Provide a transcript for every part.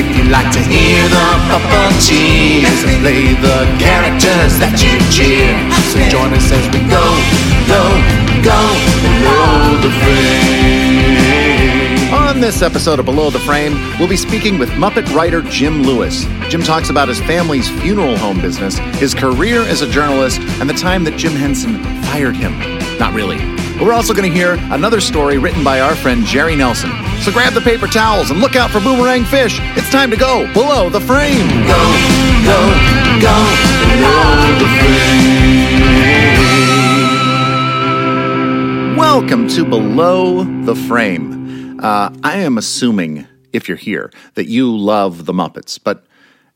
If you like to hear the puppeteers and play the characters that you cheer, so join us as we go, go, go below the frame. On this episode of Below the Frame, we'll be speaking with Muppet writer Jim Lewis. Jim talks about his family's funeral home business, his career as a journalist, and the time that Jim Henson fired him. Not really. But we're also going to hear another story written by our friend Jerry Nelson. So grab the paper towels and look out for boomerang fish. It's time to go below the frame. Go, go, go below the frame. Welcome to Below the Frame. Uh, I am assuming, if you're here, that you love the Muppets, but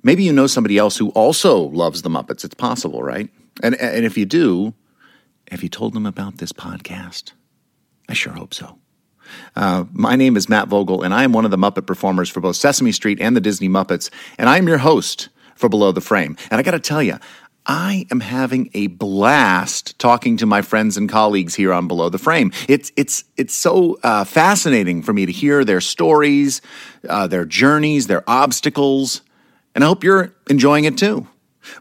maybe you know somebody else who also loves the Muppets. It's possible, right? And, and if you do, have you told them about this podcast? I sure hope so. Uh, my name is Matt Vogel, and I am one of the Muppet performers for both Sesame Street and the Disney Muppets, and I'm your host for Below the Frame. And I got to tell you, I am having a blast talking to my friends and colleagues here on Below the Frame. It's it's it's so uh, fascinating for me to hear their stories, uh, their journeys, their obstacles, and I hope you're enjoying it too.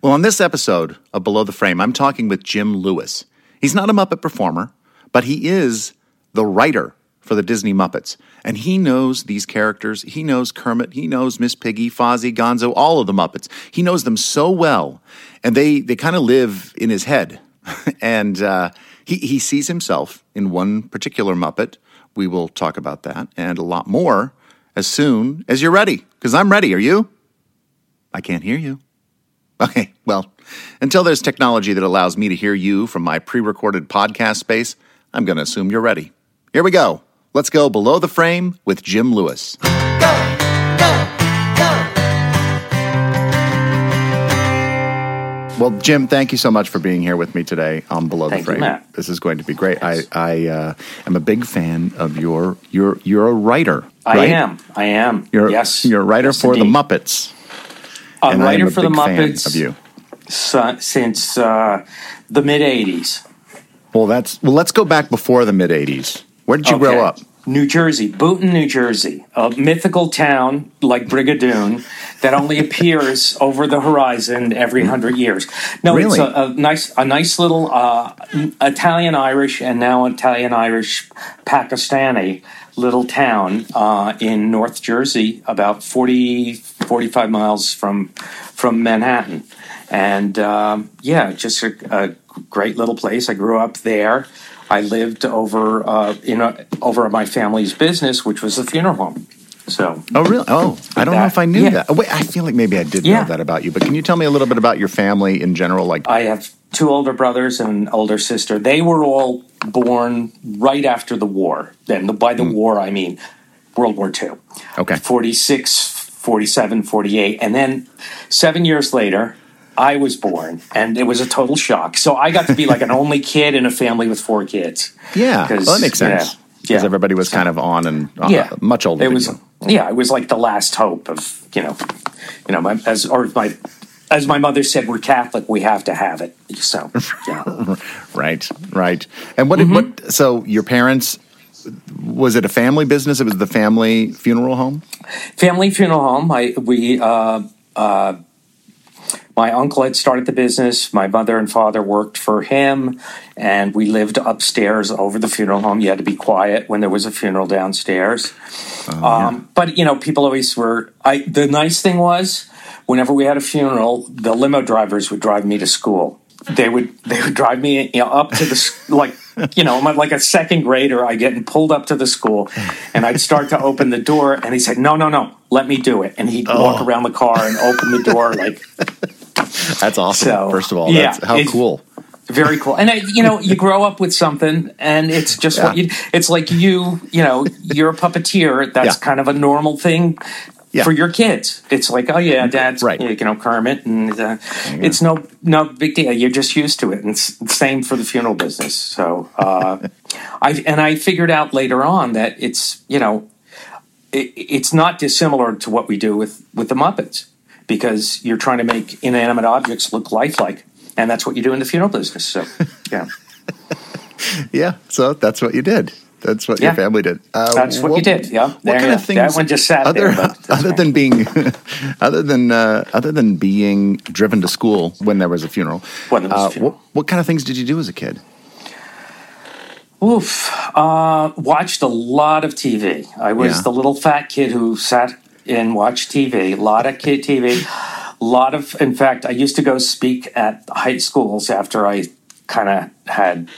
Well, on this episode of Below the Frame, I'm talking with Jim Lewis. He's not a Muppet performer, but he is the writer for the Disney Muppets. And he knows these characters. He knows Kermit. He knows Miss Piggy, Fozzie, Gonzo, all of the Muppets. He knows them so well. And they, they kind of live in his head. and uh, he, he sees himself in one particular Muppet. We will talk about that and a lot more as soon as you're ready. Because I'm ready. Are you? I can't hear you. Okay, well, until there's technology that allows me to hear you from my pre recorded podcast space, I'm going to assume you're ready. Here we go. Let's go below the frame with Jim Lewis. Go, go, go. Well, Jim, thank you so much for being here with me today on Below Thank the you, Frame. Matt. This is going to be great. I, I uh, am a big fan of your your you're a writer. I am. I am. You're, yes. you're a writer Yes, for the. Muppets. A and I am writer a for the big fan Muppets of you. Si- since uh, the mid '80s. Well, that's well. Let's go back before the mid '80s. Where did you grow up? New Jersey, Boonton, New Jersey, a mythical town like Brigadoon that only appears over the horizon every hundred years. No, Really? it's a, a nice, a nice little uh, Italian Irish and now Italian Irish Pakistani little town uh, in North Jersey, about 40, 45 miles from from Manhattan, and um, yeah, just a, a great little place. I grew up there. I lived over uh, in a, over my family's business, which was a funeral home. So Oh, really? Oh, I don't know if I knew Yeah. that. Oh, wait, I feel like maybe I did Yeah. know that about you. But can you tell me a little bit about your family in general? Like, I have two older brothers and an older sister. They were all born right after the war. And by the war, I mean World War II. Okay. 46, 47, 48. And then seven years later, I was born, and it was a total shock. So I got to be like an only kid in a family with four kids. Yeah, well, that makes sense. Because yeah. everybody was kind of on and uh, yeah, much older It was, you. yeah, it was like the last hope of you know, you know, my, as or my as my mother said, we're Catholic, we have to have it. So yeah, Right, right. And what did Mm-hmm. what? So your parents was it a family business? It was the family funeral home. family funeral home. I we uh, uh, my uncle had started the business. My mother and father worked for him, and we lived upstairs over the funeral home. You had to be quiet when there was a funeral downstairs. Oh, um, But you know, people always were. I the nice thing was, whenever we had a funeral, the limo drivers would drive me to school. They would they would drive me you know, up to the like you know I'm like a second grader. I get pulled up to the school, and I'd start to open the door, and he'd say, "No, no, no, let me do it." And he'd walk Oh. around the car and open the door like That's awesome. So, First of all, yeah, that's how cool. very cool. And I, you know, you grow up with something, and it's just what Yeah. you. It's like you, you know, you're a puppeteer. That's Yeah. kind of a normal thing Yeah. for your kids. It's like, oh yeah, dad's Right. you know Kermit, and uh, it's no no big deal. You're just used to it, and it's the same for the funeral business. So, uh, I and I figured out later on that it's you know, it, it's not dissimilar to what we do with with the Muppets because you're trying to make inanimate objects look lifelike. And that's what you do in the funeral business. So, yeah. Yeah, so that's what you did. That's what Yeah. your family did. Uh, That's what you did, yeah. What There kind you of things? That one just sat other, there, other right. than being, other than uh, other than being driven to school when there was a funeral. When there was a uh, funeral. What, what kind of things did you do as a kid? Oof. Uh, watched a lot of TV. I was Yeah. the little fat kid who sat and watch TV. A lot of kid TV. A lot of, in fact, I used to go speak at high schools after I kind of had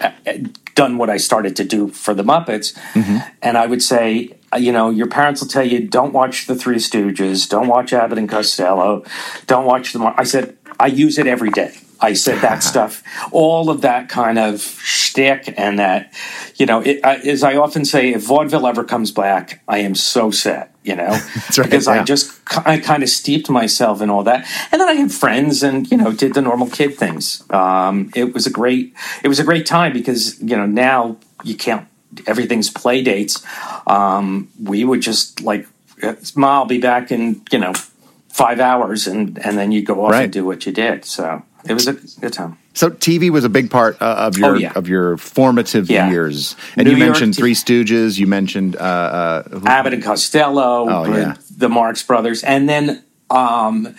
uh, done what I started to do for the Muppets. And I would say, uh, you know, your parents will tell you, don't watch The Three Stooges, don't watch Abbott and Costello, don't watch them. I said, I use it every day. I said that stuff, all of that kind of shtick, and that, you know, it, I, as I often say, if vaudeville ever comes back, I am so set, you know, right, because yeah. I just I kind of steeped myself in all that, and then I had friends, and you know, did the normal kid things. Um, it was a great, it was a great time because you know now you can't everything's play dates. Um, we would just like, "Ma, I'll be back in you know five hours, and and then you go off Right. and do what you did. So it was a good time. So TV was a big part uh, of your Oh, yeah. of your formative Yeah. years, and New you York mentioned T- Three Stooges. You mentioned uh, uh, Abbott and Costello, Oh, the- yeah. the Marx Brothers, and then um,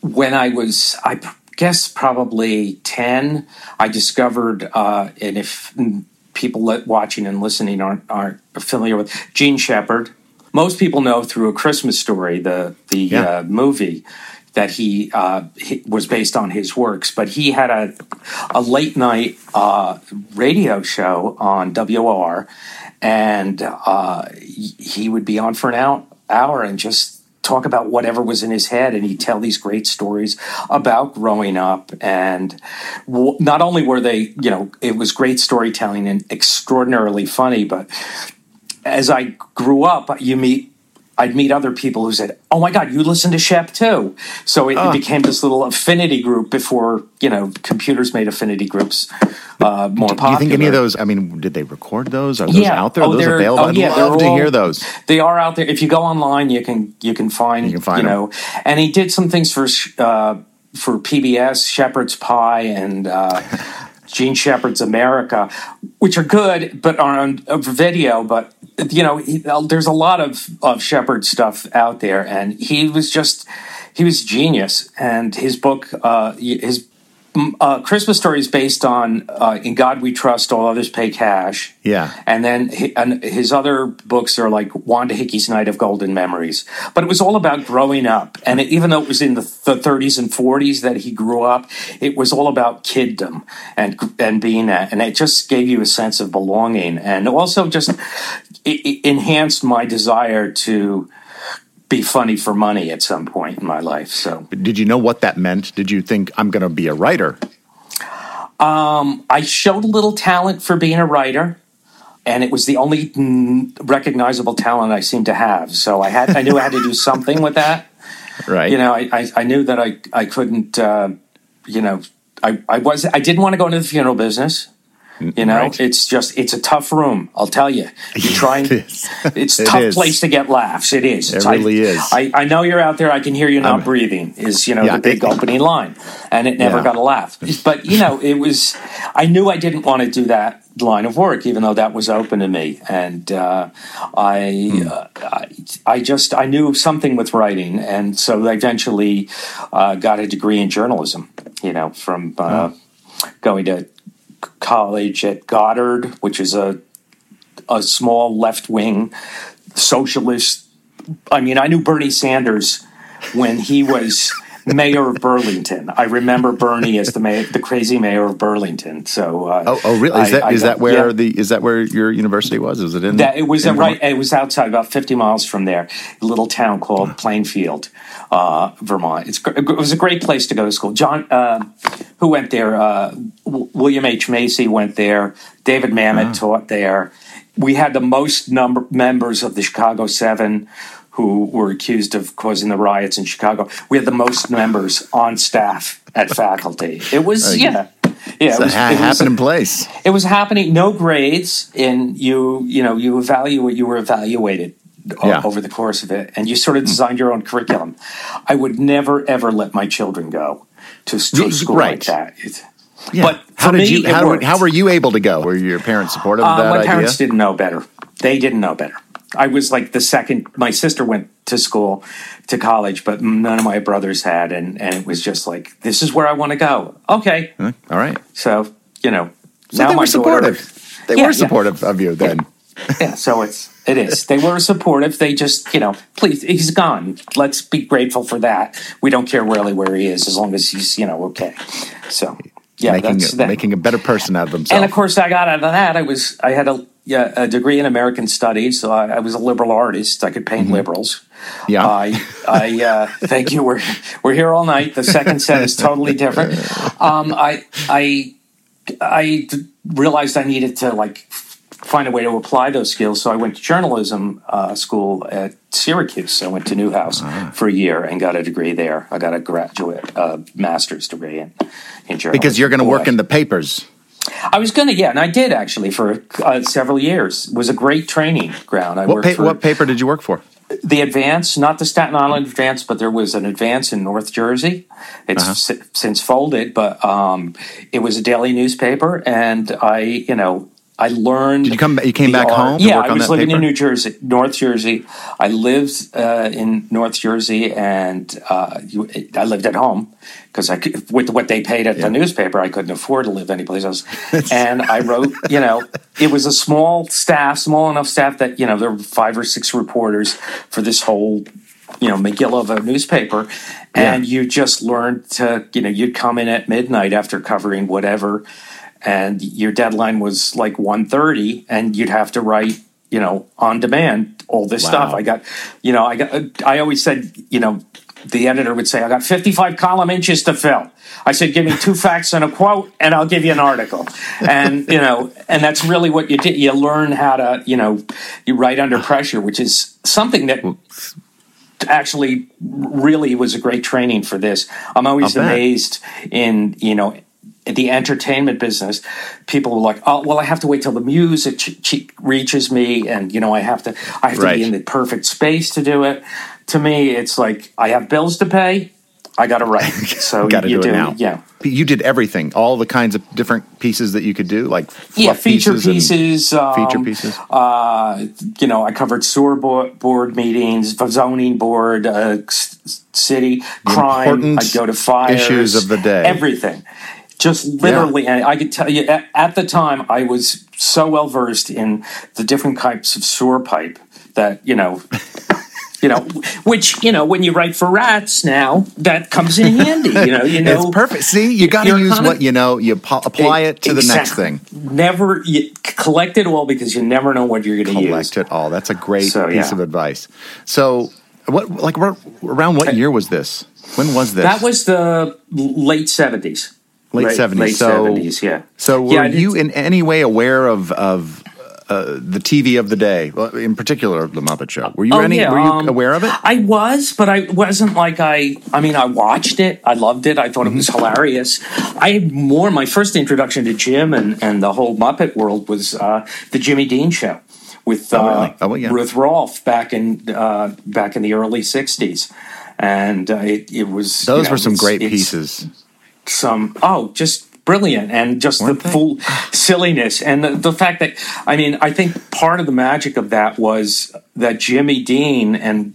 when I was, I p- guess probably ten, I discovered, uh, and if people li- watching and listening aren't aren't familiar with Jean Shepherd, most people know through a Christmas Story, the the uh, movie. That he, uh, was based on his works, but he had a a late night uh, radio show on WOR, and uh, he would be on for an hour, and just talk about whatever was in his head, and he'd tell these great stories about growing up. And not only were they, you know, it was great storytelling and extraordinarily funny, but as I grew up, you meet. I'd meet other people who said, "Oh my God, you listen to Shep too." So it, it became this little affinity group before you know computers made affinity groups uh, more popular. do you think any of those? I mean, did they record those? Are those Yeah. out there? Are Oh, those available? oh, I'd yeah, love to all- hear those. They are out there. If you go online, you can you can find You can find you know. And he did some things for uh, for PBS, Shepherd's Pie, and uh, Jean Shepherd's America, which are good, but are on video. But you know, he, there's a lot of of Shepherd stuff out there, and he was just he was genius. And his book, uh, his uh, Christmas story is based on uh, "In God We Trust, All Others Pay Cash." Yeah. and then and his other books are like Wanda Hickey's Night of Golden Memories. But it was all about growing up, and it, even though it was in the, the 30s and 40s that he grew up, it was all about kiddom and and being that, and it just gave you a sense of belonging, and also just it, it enhanced my desire to be funny for money at some point in my life. So. Did you know what that meant? Did you think I'm going to be a writer? I showed a little talent for being a writer, and it was the only recognizable talent I seemed to have. So I had, I knew I had to do something with that. Right. You know, I, I, I knew that I, I couldn't, uh, you know, I, I was, I didn't want to go into the funeral business. You know, Right. it's just, it's a tough room. I'll tell you. You try and, It it's a It tough is. place to get laughs. It is. It It's- I- really is. I, I know you're out there. I can hear you not I'm- breathing. Is you know Yeah, the big it- opening line, and it never Yeah. got a laugh. But you know, it was. I knew I didn't want to do that line of work, even though that was open to me, and uh, I, Hmm. uh, I, I just I knew something with writing, and so I eventually uh, got a degree in journalism. You know, from uh, going to college at Goddard, which is a a small left wing socialist. I mean, I knew Bernie Sanders when he was mayor of Burlington. I remember Bernie as the mayor, the crazy mayor of Burlington. So, uh, Oh, oh, really? Is that I is got- that where yeah. the is that where your university was? Was it in That it was in right. Vermont? It was outside, about fifty miles from there, a little town called Plainfield, uh, Vermont. It's it was a great place to go to school. John, uh, who went there? Uh, W- William H Macy went there. David Mamet Ah. taught there. We had the most number members of the Chicago Seven who were accused of causing the riots in Chicago. We had the most members on staff at faculty. It was yeah. Yeah, It's it was, ha- it was- happening place. it was happening no grades and you you know you evaluate you were evaluated Yeah. over the course of it and you sort of designed your own curriculum i would never ever let my children go to, to school right. like that It- Yeah. But how did me, you? How, how were you able to go? Were your parents supportive of Uh, that my idea? parents didn't know better. They didn't know better. I was like the second. My sister went to school, to college, but none of my brothers had, and and it was just like, this is where I want to go. Okay, Huh? All right. so you know, So now they my were supportive. daughter. They Yeah, were yeah. supportive of you then. Yeah, so it's it is. They were supportive. They just you know, please, he's gone. Let's be grateful for that. We don't care really where he is, as long as he's you know okay. So yeah, making that's a, that. making a better person out of himself. And of course, I got out of that. I was I had a yeah, a degree in American studies, so I, I was a liberal artist. I could paint liberals. Mm-hmm. Yeah. I I uh, thank you. We're we're here all night. The second set is totally different. Um, I I I realized I needed to like find a way to apply those skills. So I went to journalism uh, school at Syracuse. I went to Newhouse Ah. for a year and got a degree there. I got a graduate uh, master's degree in, in journalism. because you're going to work in the papers. I was going to, yeah, and I did actually for uh, several years. It was a great training ground. I What, worked pa- for what paper did you work for? the Advance, not the Staten Island Advance, but there was an Advance in North Jersey. It's Uh-huh. si- since folded, but um, it was a daily newspaper, and I, you know, I learned. Did you come? You came back art- home to Yeah, I was living paper? in New Jersey, North Jersey. I lived uh, in North Jersey, and uh, you, I lived at home because I could, with what they paid at Yeah. the newspaper, I couldn't afford to live anyplace else. and I wrote, you know, it was a small staff, small enough staff that you know there were five or six reporters for this whole you know McGill of a newspaper, and you just learned to you know you'd come in at midnight after covering whatever, and your deadline was like 1.30 and you'd have to write you know on demand all this Wow. stuff. I got you know I got I always said you know the editor would say I got 55 column inches to fill. I said give me two facts and a quote and I'll give you an article. And you know and that's really what you did. You learn how to you know you write under pressure, which is something that actually really was a great training for this. I'm always amazed in you know the entertainment business. People were like, "Oh, well, I have to wait till the music ch- ch- reaches me, and you know, I have to, I have to be in the perfect space to do it." To me, it's like I have bills to pay. I got to write, so you do it now. Yeah, You did everything, all the kinds of different pieces that you could do, like yeah, feature pieces, pieces, um, feature pieces. Uh, you know, I covered sewer board, board meetings, zoning board, uh, city crime. I'd go to fires, issues of the day. everything. Just literally, and I could tell you at, at the time I was so well versed in the different types of sewer pipe that you know. You know, which you know, when you write for rats now, that comes in handy. You know, you know, it's perfect. See, you got to use what you know. You po- apply it to the next thing. Never you collect it all because you never know what you're going to use. Collect it all. That's a great So, piece yeah. of advice. So, what like around what year was this? When was this? That was the late seventies. Late seventies. Late so, seventies. Yeah. So, were Yeah, you in any way aware of of uh, the TV of the day, in particular the Muppet Show? Were you Oh, any? yeah, were you um, aware of it? I was, but I wasn't like I. I mean, I watched it. I loved it. I thought it was Mm-hmm. hilarious. I had more. My first introduction to Jim and and the whole Muppet world was uh, the Jimmy Dean show with Oh, uh, really? Oh, yeah. Ruth Rowlf back in uh, back in the early '60s, and uh, it, it was you Those know, were some great pieces. Some oh just brilliant and just Weren't the they? full silliness and the, the fact that i mean i think part of the magic of that was that jimmy dean and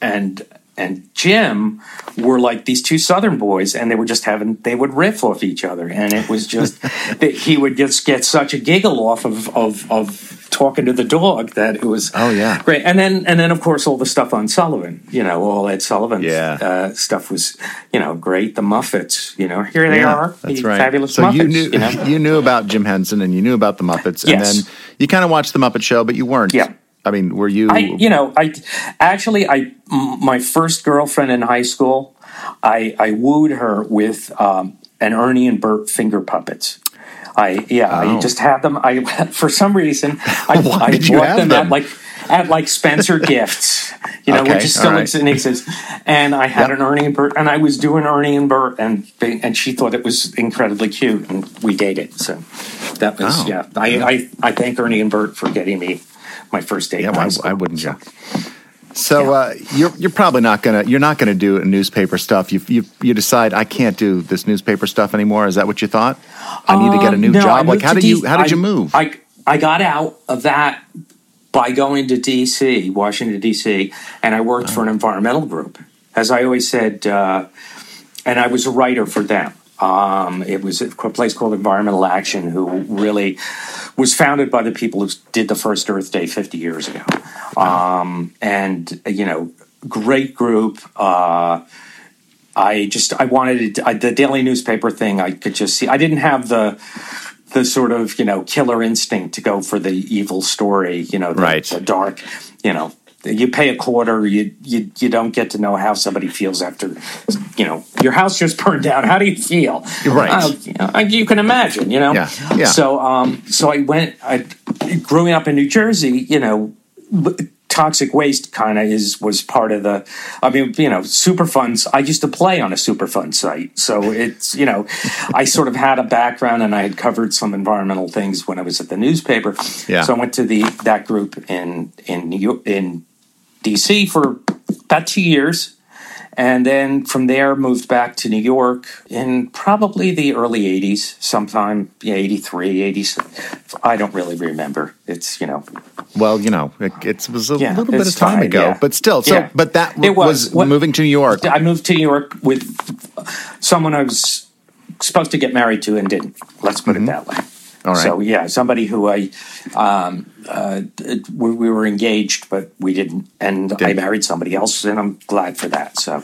and and jim were like these two southern boys and they were just having they would riff off each other and it was just that he would just get such a giggle off of of of talking to the dog that it was Oh, yeah. great and then and then of course all the stuff on sullivan you know all ed Sullivan Yeah. uh, stuff was you know great the muppets you know here they Yeah, are that's the right. fabulous so muppets you knew you know you knew about Jim Henson and you knew about the Muppets, Yes. and then you kind of watched the Muppet Show, but you weren't. Yeah. I mean, were you? I, you know, I actually, I my first girlfriend in high school, I, I wooed her with um, an Ernie and Bert finger puppets. I yeah, Oh. I just had them. I for some reason I, Why I did you bought have them, them? at like at like Spencer Gifts, you know, Okay, which is still right. exists. And I had Yep. an Ernie and Bert, and I was doing Ernie and Bert, and and she thought it was incredibly cute, and we dated. So that was Oh. yeah. I, I I thank Ernie and Bert for getting me my first date. yeah, in high why, school. why wouldn't you? So uh, you're you're probably not gonna you're not gonna do newspaper stuff. You you you decide I can't do this newspaper stuff anymore. Is that what you thought? I need to get a new Um, no, job. Like how did you how did you move? I I got out of that by going to D.C., Washington D.C., and I worked for an environmental group. As I always said, uh, and I was a writer for them. Um, it was a place called Environmental Action, who really was founded by the people who did the first Earth Day 50 years ago. Um, and you know, great group. Uh, I just I wanted it, I, the daily newspaper thing. I could just see. I didn't have the the sort of you know killer instinct to go for the evil story. You know, the, Right. the dark. You know, you pay a quarter. You you you don't get to know how somebody feels after. You know, your house just burned down. How do you feel? Right. Uh, you, know, you can imagine. You know. Yeah, yeah. So um so I went. I growing up in New Jersey. You know. Toxic waste kind of is was part of the. I mean, you know, Superfunds. I used to play on a Superfund site, so it's you know, I sort of had a background and I had covered some environmental things when I was at the newspaper. Yeah. So I went to the that group in in New York in DC for about two years. And then from there, moved back to New York in probably the early 80s, sometime, yeah, 83, 80s. I don't really remember. It's, you know, well, you know, it, it was a Yeah, little bit of time fine, ago, yeah. but still. So, but that It was, was. What- moving to New York. I moved to New York with someone I was supposed to get married to and didn't. Let's put it mm-hmm. that way. All right. So yeah, somebody who I um, uh, we, we were engaged, but we didn't, and I Didn't. married somebody else, and I'm glad for that. So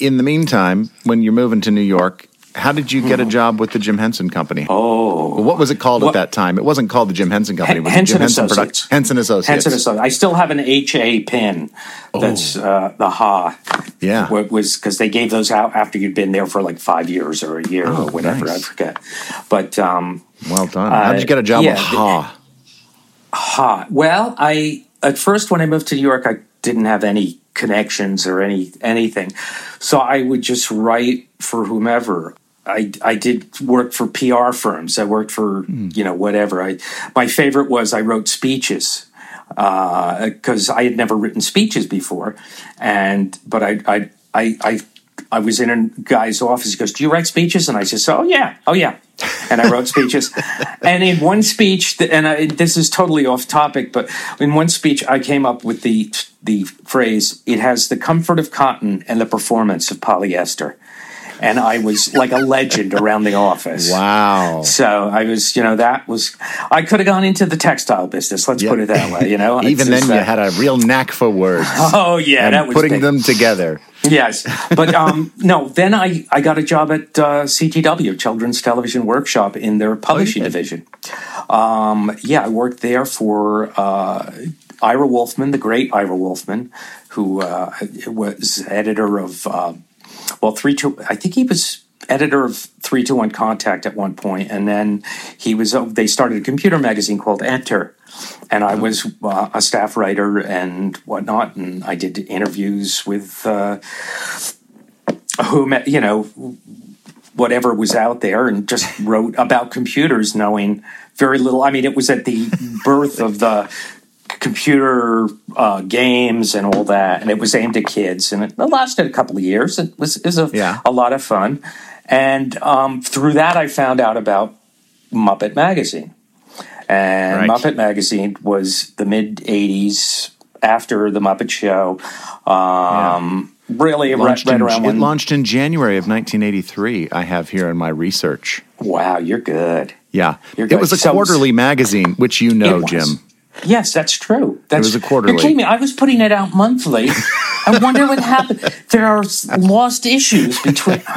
In the meantime, when you're moving to New York, how did you get a job with the Jim Henson Company? Hmm. oh, What was it called What- at that time? It wasn't called the Jim Henson Company. It was Henson Jim Henson Associates. Henson Associates. Henson Associates. I still have an HA pin. That's uh, the Ha. Oh. Yeah. What was because they gave those out after you'd been there for like five years or a year Oh, or whatever. nice. I forget. But um, Well done. how did uh, you get a job yeah, with Ha? Ha. Well, I at first when I moved to New York, I didn't have any connections or any anything, so I would just write for whomever. I, I did work for PR firms. I worked for hmm. you know whatever. I my favorite was I wrote speeches uh, because I had never written speeches before, and but I I I. I I was in a guy's office. He goes, "Do you write speeches?" And I said, "Oh yeah, oh yeah." And I wrote speeches. And in one speech, and I, this is totally off topic, but in one speech, I came up with the the phrase, "It has the comfort of cotton and the performance of polyester." And I was like a legend around the office. Wow. So I was, you know, that was. I could have gone into the textile business. Let's Yeah. put it that way. You know, Even then, just you that- had a real knack for words Oh yeah, that was putting big. them together. Yes, but um, no. Then I, I got a job at uh, CTW Children's Television Workshop in their publishing did? division. Um, yeah, I worked there for uh, Ira Wolfman, the great Ira Wolfman, who uh, was editor of uh, well three two. I think he was editor of three two one Contact at one point, and then he was. uh, They started a computer magazine called Enter. And I was uh, a staff writer and whatnot, and I did interviews with uh, whom you know whatever was out there and just wrote about computers knowing very little i mean it was at the birth of the computer uh, games and all that and it was aimed at kids and it lasted a couple of years it was, it was a, Yeah. a lot of fun and um, through that i found out about muppet magazine and Right. muppet magazine was the mid 80s after the muppet show um, really right, Launched right around it when launched in January of 1983. I have here in my research. Wow, you're good. Yeah, You're good. it was a So- quarterly magazine, which you know, Jim. Yes, that's true. That's, was a quarterly. You're kidding me. I was putting it out monthly. I wonder what happened. There are lost issues between.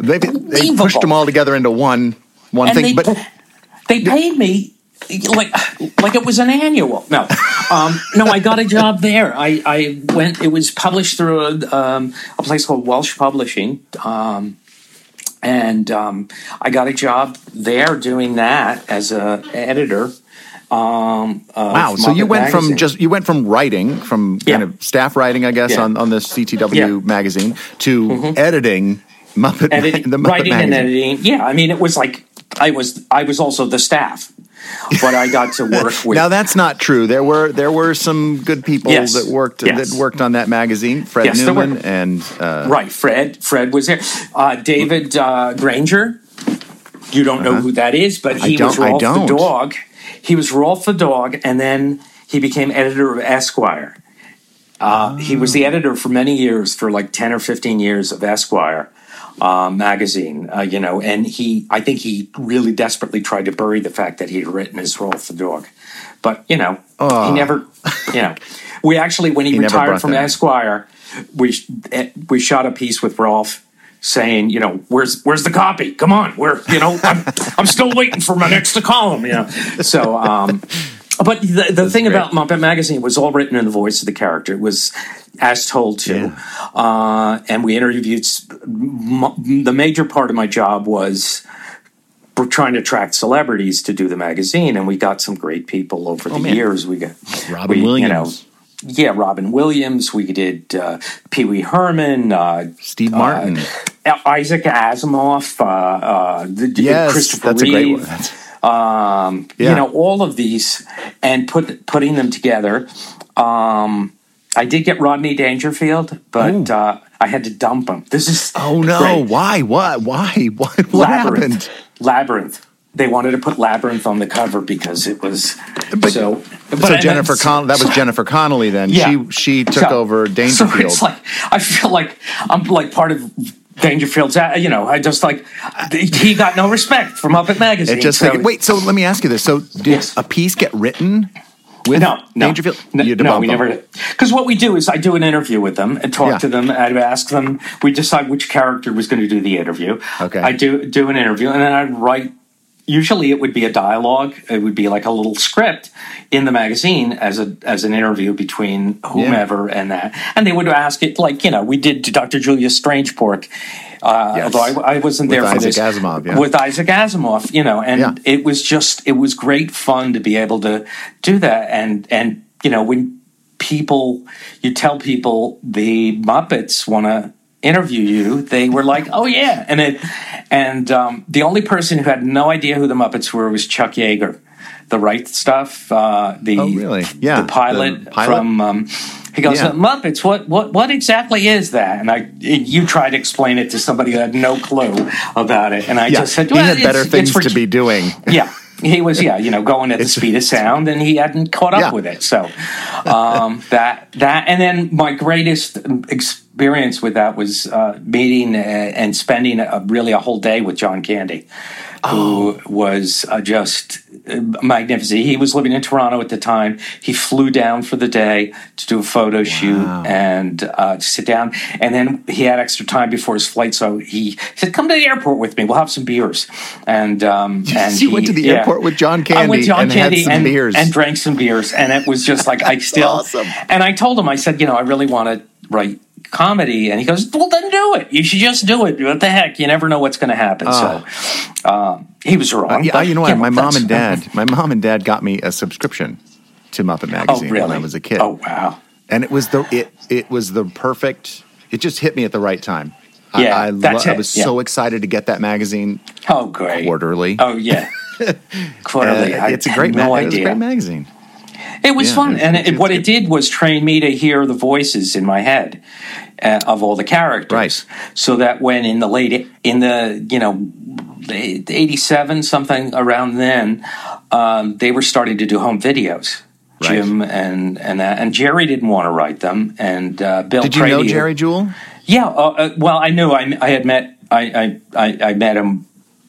They, they pushed them all together into one one and thing. they, but they paid me like like it was an annual. No, um, no, I got a job there. I, I went. It was published through a, um, a place called Welsh Publishing. Um, and um, I got a job there doing that as a editor. Um, of wow, so you went from just you went from writing, from Yeah. kind of staff writing, I guess, Yeah. on on this CTW Yeah. Mm-hmm. magazine to editing Muppet editing, the Muppet writing magazine. and editing. Yeah, I mean, it was like I was I was also the staff. but I got to work with. Now that's not true. There were there were some good people Yes. that worked Yes. that worked on that magazine. Fred Yes. Newman and uh, Right, Fred. Fred was there. Uh, David uh, Granger. You don't know who that is, but Uh-huh. He was Rowlf the dog. He was Rowlf the dog, and then he became editor of Esquire. Uh, He was the editor for many years, for like ten or fifteen years of Esquire uh, magazine. Uh, you know, and he, I think he really desperately tried to bury the fact that he had written as Rowlf the dog, but you know, he never. You know, we actually when he. He retired from that. Esquire, we eh, we shot a piece with Rowlf saying, you know, where's where's the copy? Come on, we're you know, I'm, I'm still waiting for my next column. You know, so. um but the, the thing great. about Muppet Magazine was all written in the voice of the character. It was as told to, Yeah. uh, and we interviewed. The major part of my job was we're trying to attract celebrities to do the magazine, and we got some great people over the Oh, man. years. We got Robin we, Williams, You know, yeah, Robin Williams. We did uh, Pee Wee Herman, uh, Steve Martin. Isaac Asimov, uh, uh, the, yes, Christopher that's a great Reeve one. Um, Yeah. you know, all of these and put putting them together. Um, I did get Rodney Dangerfield, but uh, I had to dump him. This is oh no! great. Why? What? Why? What? What Labyrinth. happened? Labyrinth. They wanted to put Labyrinth on the cover because it was But- so. so but- Jennifer and- Con- that was Jennifer Connelly. Then Yeah. she she took So- over So Dangerfield. it's like I feel like I'm like part of Dangerfield's. uh, You know, I just like he got no respect from Muppet Magazine. it just so- like, wait. So let me ask you this: So did Yes. a piece get written with No, no, Dangerfield? No, You had no we them. never. Because what we do is I do an interview with them and talk Yeah. to them. I'd ask them. We decide which character was going to do the interview. Okay. I do do an interview and then I'd write. Usually, it would be a dialogue. It would be like a little script in the magazine as a as an interview between whomever and that. And they would ask it like you know we did to Dr. Julius Strangepork Uh, Yes. Although I, I wasn't With there for Isaac this Asimov, yeah. with Isaac Asimov, you know, and Yeah. it was just it was great fun to be able to do that and and you know when people you tell people the Muppets want to interview you they were like oh yeah and it and um, the only person who had no idea who the Muppets were was Chuck Yeager the right stuff uh, the Oh, really? Yeah, the pilot, the pilot? from um, he goes Yeah. Muppets what what what exactly is that and I you tried to explain it to somebody who had no clue about it and I Yeah, just said he well, had better things for to be doing. yeah he was yeah you know going at the speed of sound and he hadn't caught up Yeah. with it so um, that that and then my greatest experience with that was uh, meeting uh, and spending a, really a whole day with john candy who was uh, just uh, magnificent he was living in toronto at the time he flew down for the day to do a photo shoot and uh, to sit down and then he had extra time before his flight so he said come to the airport with me we'll have some beers and um, and You went to the yeah. airport with John I Candy went to John and had Candy some and, beers. and drank some beers, and it was just like I still. awesome. And I told him, I said, you know, I really want to write comedy, and he goes, well, then do it. You should just do it. What the heck? You never know what's going to happen. so um, he was wrong. Uh, yeah, but, you know what? my mom and dad, my mom and dad got me a subscription to Muppet Oh, Magazine really? when I was a kid. Oh, wow. and it was the it it was the perfect. It just hit me at the right time. Yeah, I, I, that's I it, was yeah. so excited to get that magazine Oh, great. quarterly. Oh, yeah. Quarterly. Uh, it's a great, no ma- it was a great magazine. It was Yeah, fun, and it, what it did was train me to hear the voices in my head uh, of all the characters, Right. So that when in the late in the you know eighty seven something around then, um, they were starting to do home videos. Right. Jim and and that, and Jerry didn't want to write them, and uh, Bill. Did you know Jerry Juhl? yeah, uh, uh, well, I knew I, I had met I, I, I met him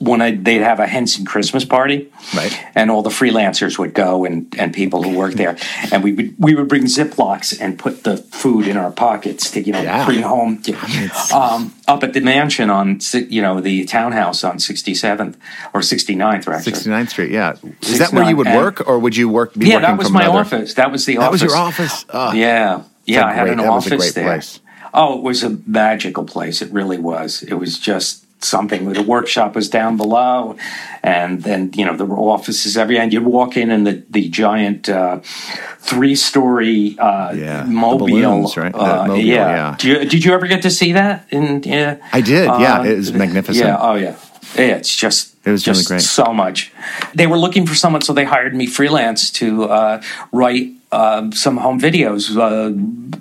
when I, they'd have a Henson Christmas party, Right. And all the freelancers would go and, and people who worked there, and we would we would bring Ziplocs and put the food in our pockets to you know Yeah. bring home. um, up at the mansion on you know the townhouse on 67th or 69th actually. 69th Street. Yeah. Is that where you would work, or would you work? Be Yeah, that was my another- office. That was the That office. was your office. Oh, Yeah, yeah. I had great- an that office there. place. Oh, it was a magical place. It really was. It was just something. The workshop was down below, and then you know there were offices every end. You'd walk in, and the the giant uh, three story uh, Yeah, mobile. balloons, right? Uh, mobile, yeah. yeah. Did you, did you ever get to see that? In yeah, I did. Yeah, Uh, it was magnificent. Yeah. Oh yeah. Yeah. It's just It was really just great. so much. They were looking for someone, so they hired me freelance to uh, write uh, some home videos. Uh,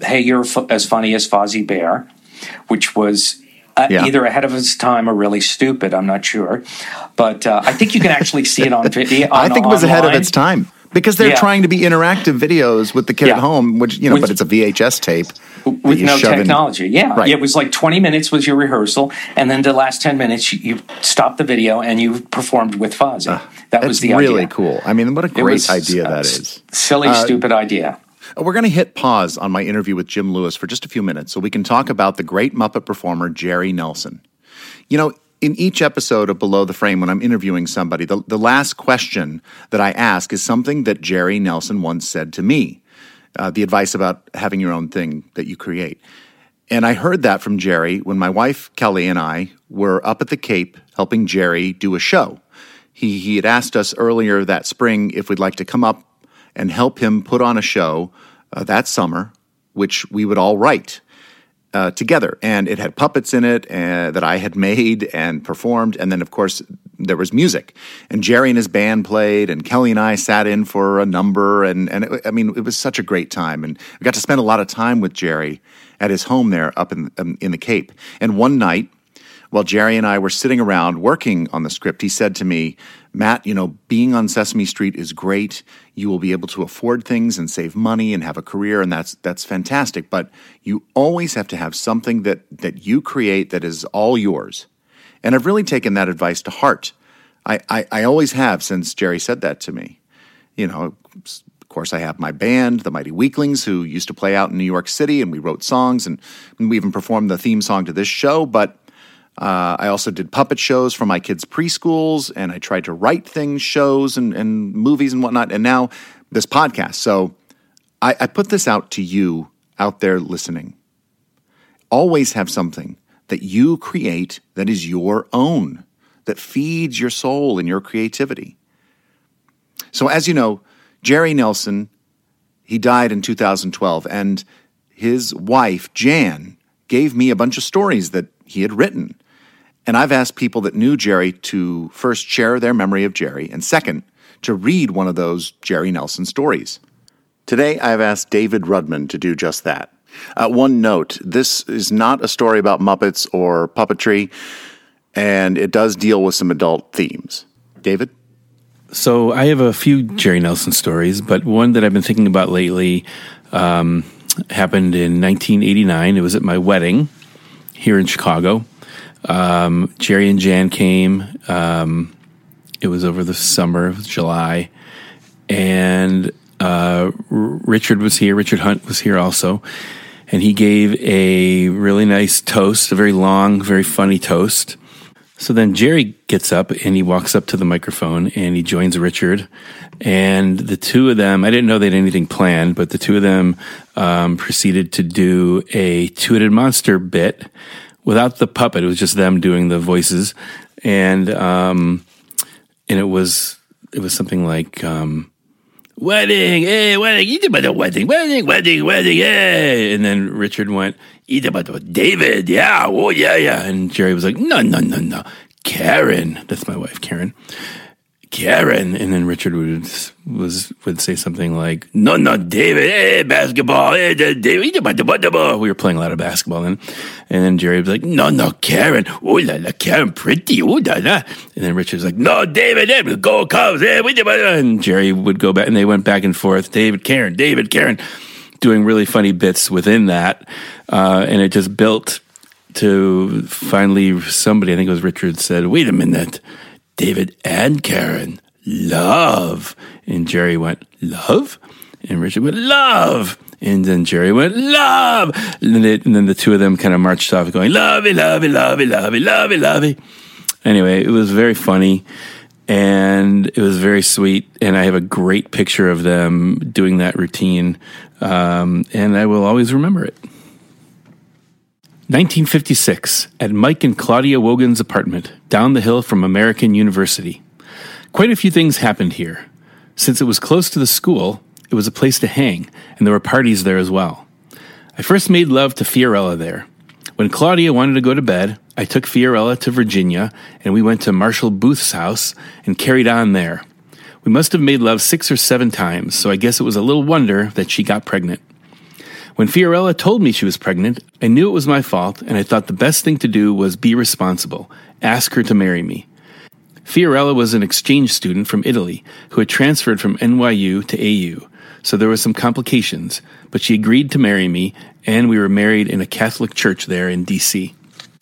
hey, you're f- as funny as Fozzie Bear, which was. Uh, Yeah. Either ahead of its time or really stupid. I'm not sure, but uh, I think you can actually see it on video. I think it was ahead of its time because they're Yeah. trying to be interactive videos with the kid at home, which you know, With- but it's a VHS tape with no shove in- technology. Yeah, Right. it was like 20 minutes was your rehearsal, and then the last 10 minutes you, you stopped the video and you performed with Fozzie. that was the really idea. cool. I mean, what a great idea uh, that is. Silly, stupid idea. We're going to hit pause on my interview with Jim Lewis for just a few minutes so we can talk about the great Muppet performer Jerry Nelson. You know, in each episode of Below the Frame, when I'm interviewing somebody, the, the last question that I ask is something that Jerry Nelson once said to me uh, the advice about having your own thing that you create. And I heard that from Jerry when my wife Kelly and I were up at the Cape helping Jerry do a show. He, he had asked us earlier that spring if we'd like to come up and help him put on a show uh, that summer, which we would all write uh, together. And it had puppets in it uh, that I had made and performed. And then, of course, there was music. And Jerry and his band played, and Kelly and I sat in for a number. And, and it, I mean, it was such a great time. And I got to spend a lot of time with Jerry at his home there up in, um, in the Cape. And one night, while Jerry and I were sitting around working on the script, he said to me, Matt, you know, being on Sesame Street is great. You will be able to afford things and save money and have a career, and that's that's fantastic. But you always have to have something that that you create that is all yours. And I've really taken that advice to heart. I, I, I always have since Jerry said that to me. You know, of course, I have my band, the Mighty Weaklings, who used to play out in New York City, and we wrote songs, and we even performed the theme song to this show. But uh, I also did puppet shows for my kids' preschools, and I tried to write things, shows, and, and movies and whatnot. And now this podcast. So I, I put this out to you out there listening. Always have something that you create that is your own, that feeds your soul and your creativity. So, as you know, Jerry Nelson, he died in 2012, and his wife, Jan, gave me a bunch of stories that he had written. And I've asked people that knew Jerry to first share their memory of Jerry, and second, to read one of those Jerry Nelson stories. Today, I've asked David Rudman to do just that. Uh, one note this is not a story about Muppets or puppetry, and it does deal with some adult themes. David? So I have a few Jerry Nelson stories, but one that I've been thinking about lately um, happened in 1989. It was at my wedding here in Chicago. Um, Jerry and Jan came. Um, it was over the summer, was July, and uh, Richard was here. Richard Hunt was here also, and he gave a really nice toast, a very long, very funny toast. So then Jerry gets up and he walks up to the microphone and he joins Richard. And the two of them, I didn't know they had anything planned, but the two of them um, proceeded to do a two headed monster bit without the puppet. It was just them doing the voices. And, um, and it was, it was something like, um, wedding, hey, wedding, eat about the wedding, wedding, wedding, wedding, hey. And then Richard went, eat about the David, yeah, oh, yeah, yeah. And Jerry was like, no, no, no, no. Karen, that's my wife, Karen. Karen, and then Richard would was would say something like, "No, no, David, hey, basketball, hey, David, eat about the. We were playing a lot of basketball then, and then Jerry was like, "No, no, Karen, oh la la, Karen, pretty, oh la la," and then Richard was like, "No, David, hey, go Cubs, hey, and Jerry would go back, and they went back and forth, David, Karen, David, Karen, doing really funny bits within that, uh, and it just built to finally somebody, I think it was Richard, said, "Wait a minute." David and Karen, love. And Jerry went, love? And Richard went, love. And then Jerry went, love. And then, they, and then the two of them kind of marched off going, lovey, lovey, lovey, lovey, lovey, lovey. Anyway, it was very funny and it was very sweet. And I have a great picture of them doing that routine. Um, and I will always remember it. 1956, at Mike and Claudia Wogan's apartment, down the hill from American University. Quite a few things happened here. Since it was close to the school, it was a place to hang, and there were parties there as well. I first made love to Fiorella there. When Claudia wanted to go to bed, I took Fiorella to Virginia and we went to Marshall Booth's house and carried on there. We must have made love six or seven times, so I guess it was a little wonder that she got pregnant. When Fiorella told me she was pregnant, I knew it was my fault and I thought the best thing to do was be responsible, ask her to marry me. Fiorella was an exchange student from Italy who had transferred from NYU to AU, so there were some complications, but she agreed to marry me, and we were married in a Catholic church there in DC.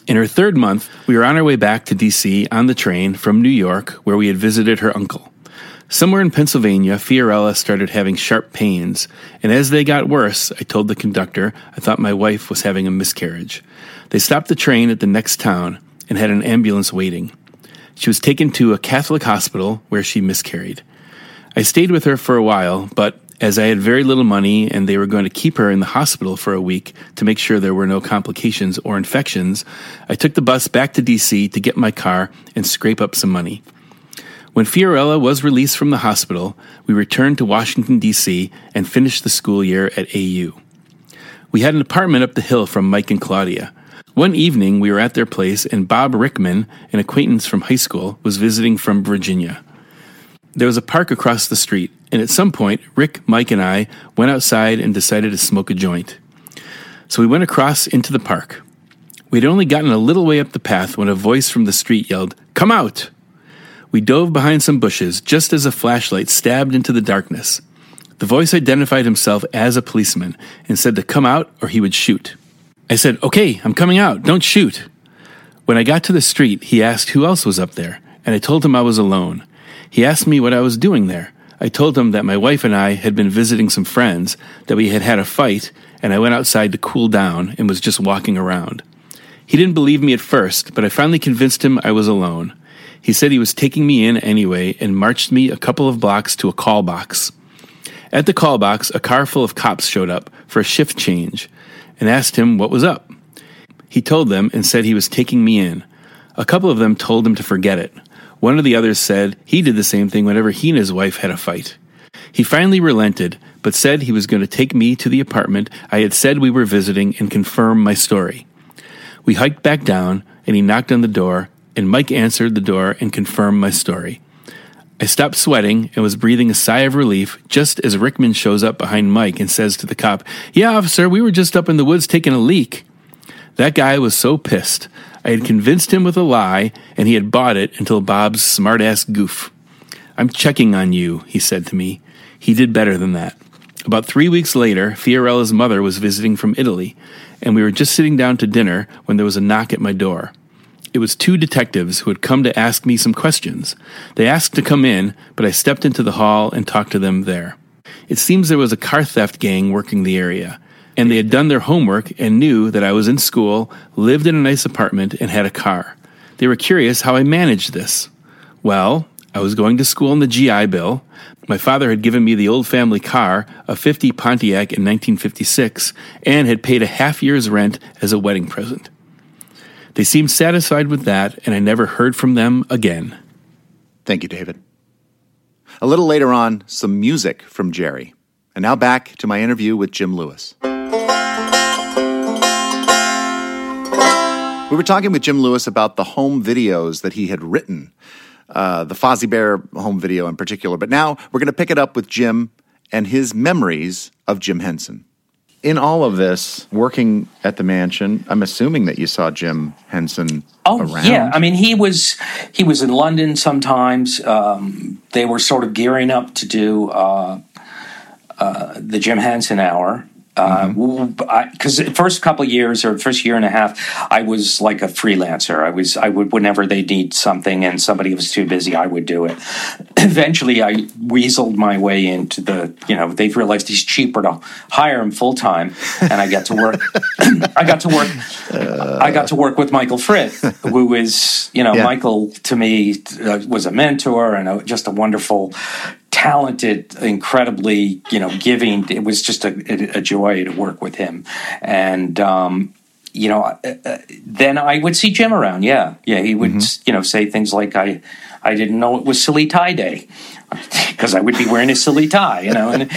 In her third month, we were on our way back to DC on the train from New York, where we had visited her uncle. Somewhere in Pennsylvania, Fiorella started having sharp pains, and as they got worse, I told the conductor I thought my wife was having a miscarriage. They stopped the train at the next town and had an ambulance waiting. She was taken to a Catholic hospital where she miscarried. I stayed with her for a while, but as I had very little money and they were going to keep her in the hospital for a week to make sure there were no complications or infections, I took the bus back to DC to get my car and scrape up some money. When Fiorella was released from the hospital, we returned to Washington, D.C., and finished the school year at AU. We had an apartment up the hill from Mike and Claudia. One evening, we were at their place, and Bob Rickman, an acquaintance from high school, was visiting from Virginia. There was a park across the street, and at some point, Rick, Mike, and I went outside and decided to smoke a joint. So we went across into the park. We had only gotten a little way up the path when a voice from the street yelled, Come out! We dove behind some bushes just as a flashlight stabbed into the darkness. The voice identified himself as a policeman and said to come out or he would shoot. I said, Okay, I'm coming out. Don't shoot. When I got to the street, he asked who else was up there, and I told him I was alone. He asked me what I was doing there. I told him that my wife and I had been visiting some friends, that we had had a fight, and I went outside to cool down and was just walking around. He didn't believe me at first, but I finally convinced him I was alone. He said he was taking me in anyway and marched me a couple of blocks to a call box. At the call box, a car full of cops showed up for a shift change and asked him what was up. He told them and said he was taking me in. A couple of them told him to forget it. One of the others said he did the same thing whenever he and his wife had a fight. He finally relented, but said he was going to take me to the apartment I had said we were visiting and confirm my story. We hiked back down, and he knocked on the door, and Mike answered the door and confirmed my story. I stopped sweating and was breathing a sigh of relief just as Rickman shows up behind Mike and says to the cop, Yeah, officer, we were just up in the woods taking a leak. That guy was so pissed. I had convinced him with a lie, and he had bought it until Bob's smartass goof. I'm checking on you, he said to me. He did better than that. About three weeks later, Fiorella's mother was visiting from Italy, and we were just sitting down to dinner when there was a knock at my door. It was two detectives who had come to ask me some questions. They asked to come in, but I stepped into the hall and talked to them there. It seems there was a car theft gang working the area, and they had done their homework and knew that I was in school, lived in a nice apartment, and had a car. They were curious how I managed this. Well, I was going to school on the GI Bill. My father had given me the old family car, a 50 Pontiac in 1956, and had paid a half year's rent as a wedding present. They seemed satisfied with that, and I never heard from them again. Thank you, David. A little later on, some music from Jerry. And now back to my interview with Jim Lewis. We were talking with Jim Lewis about the home videos that he had written, uh, the Fozzie Bear home video in particular. But now we're going to pick it up with Jim and his memories of Jim Henson. In all of this, working at the mansion, I'm assuming that you saw Jim Henson Oh around. yeah, I mean he was he was in London sometimes. Um, they were sort of gearing up to do uh, uh, the Jim Henson Hour. Because the first couple of years or first year and a half, I was like a freelancer. I was I would whenever they need something and somebody was too busy, I would do it. Eventually, I weaseled my way into the you know they've realized he's cheaper to hire him full time, and I got to work. I got to work. I got to work with Michael Frith, who is you know Yeah. Michael to me uh, was a mentor and a, just a wonderful talented, incredibly, you know, giving. It was just a, a joy to work with him, and um, you know, uh, uh, then I would see Jim around. Yeah, yeah, he would, you know, say things like, "I, I didn't know it was silly tie day because I would be wearing a silly tie, you know, and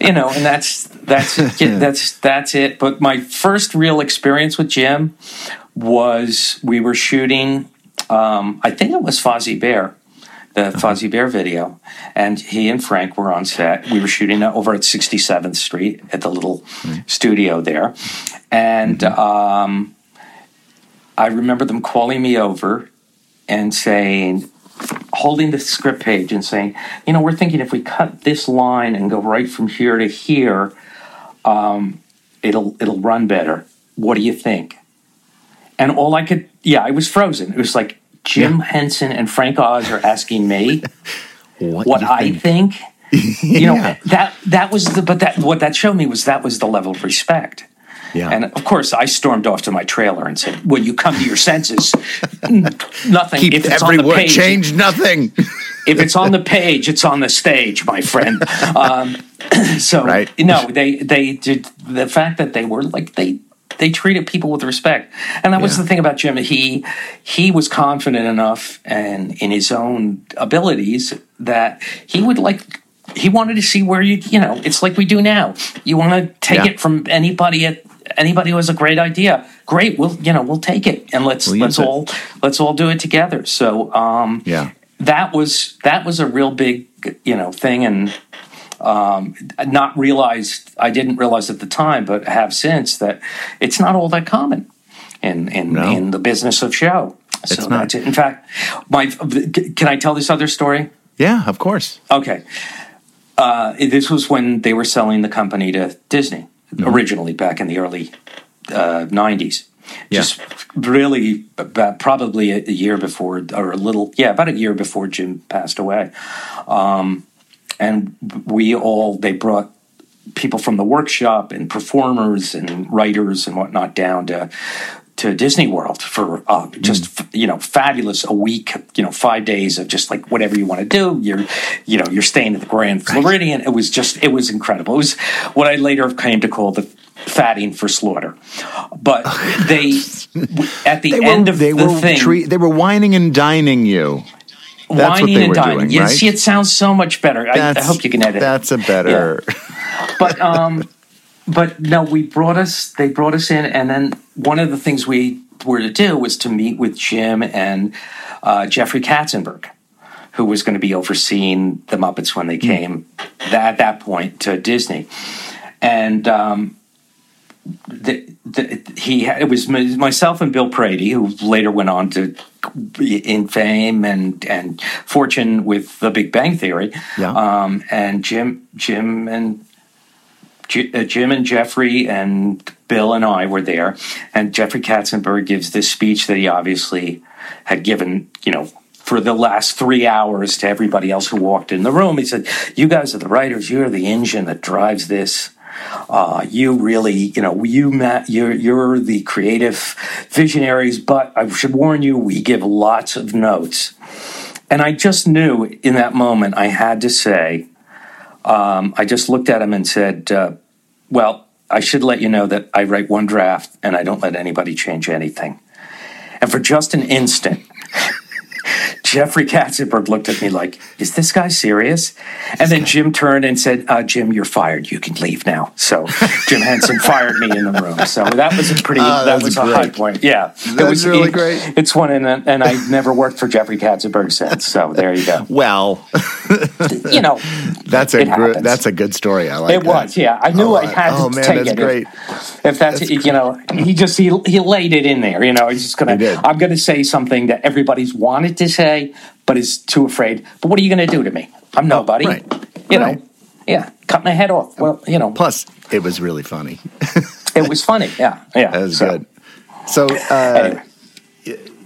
you know, and that's that's that's that's it. But my first real experience with Jim was we were shooting. Um, I think it was Fozzie Bear, the Fozzie Bear video, and he and Frank were on set. We were shooting over at 67th Street at the little studio there, and um, I remember them calling me over and saying, holding the script page and saying, you know, we're thinking if we cut this line and go right from here to here, um, it'll it'll run better. What do you think? And all I could, yeah, I was frozen. It was like Jim Henson and Frank Oz are asking me What, what I think. You know Yeah. that that was the but that what that showed me was that was the level of respect. Yeah. And of course, I stormed off to my trailer and said, "When you come to your senses, nothing. Keep if it's every on the word, page, change nothing. if it's on the page, it's on the stage, my friend." Um, so, Right. you know, they they did the fact that they were like they they treated people with respect, and that was the thing about Jim. He he was confident enough and in his own abilities that he would like. He wanted to see where you you know it's like we do now. You want to take Yeah. it from anybody at anybody who has a great idea. Great, we'll you know we'll take it and let's We'll let's it. all let's all do it together. So um, Yeah. that was that was a real big you know thing and um, not realized I didn't realize at the time, but have since that it's not all that common in in, No. in the business of show. So It's not. that's it. In fact, my can I tell this other story? yeah, of course. Okay. Uh, this was when they were selling the company to Disney originally back in the early uh, 90s. Yeah. Just really about probably a, a year before, or a little, yeah, about a year before Jim passed away. Um, and we all, they brought people from the workshop and performers and writers and whatnot down to to Disney World for uh, just you know fabulous a week you know five days of just like whatever you want to do. You're you know you're staying at the Grand Floridian. It was just it was incredible. It was what I later came to call the fatting for slaughter. But they at the They end were, of they the were thing treat, they were whining and dining you. That's whining and dining doing, yeah, right? see it sounds so much better I, I hope you can edit. That's a better. but um but no we brought us they brought us in and then one of the things we were to do was to meet with jim and uh, jeffrey katzenberg who was going to be overseeing the muppets when they came that, at that point to disney and um the, the, he had, it was myself and Bill Prady, who later went on to in fame and and fortune with The Big Bang Theory. Yeah. Um, and Jim, Jim and J- uh, Jim and Jeffrey and Bill and I were there, and Jeffrey Katzenberg gives this speech that he obviously had given, you know, for the last three hours to everybody else who walked in the room. He said, "You guys are the writers. You're the engine that drives this. Uh, you really, you know, you Matt, you're you're the creative visionaries. But I should warn you, we give lots of notes." And I just knew in that moment I had to say, um, I just looked at him and said, uh, Well, I should let you know that I write one draft and I don't let anybody change anything. And for just an instant, Jeffrey Katzenberg looked at me like, Is this guy serious? And then Jim turned and said, uh, Jim, you're fired. You can leave now. So Jim Henson fired me in the room. So that was a pretty, Oh, that that's was a great. high point. Yeah. It was really it- great. It's one, and, and I never worked for Jeffrey Katzenberg since. So there you go. Well, You know, that's a gr- that's a good story. I like It that. was, yeah. I knew Oh, I had to oh, man, take that's it. great. If, if that's, you know, he just he he laid it in there. You know, he's just gonna. I'm gonna say something that everybody's wanted to say, but is too afraid. But what are you gonna do to me? I'm nobody. right. You Right. know. Yeah, cut my head off. Well, you know, Plus, it was really funny. it was funny. Yeah, yeah. That was So, good. So, uh, Anyway,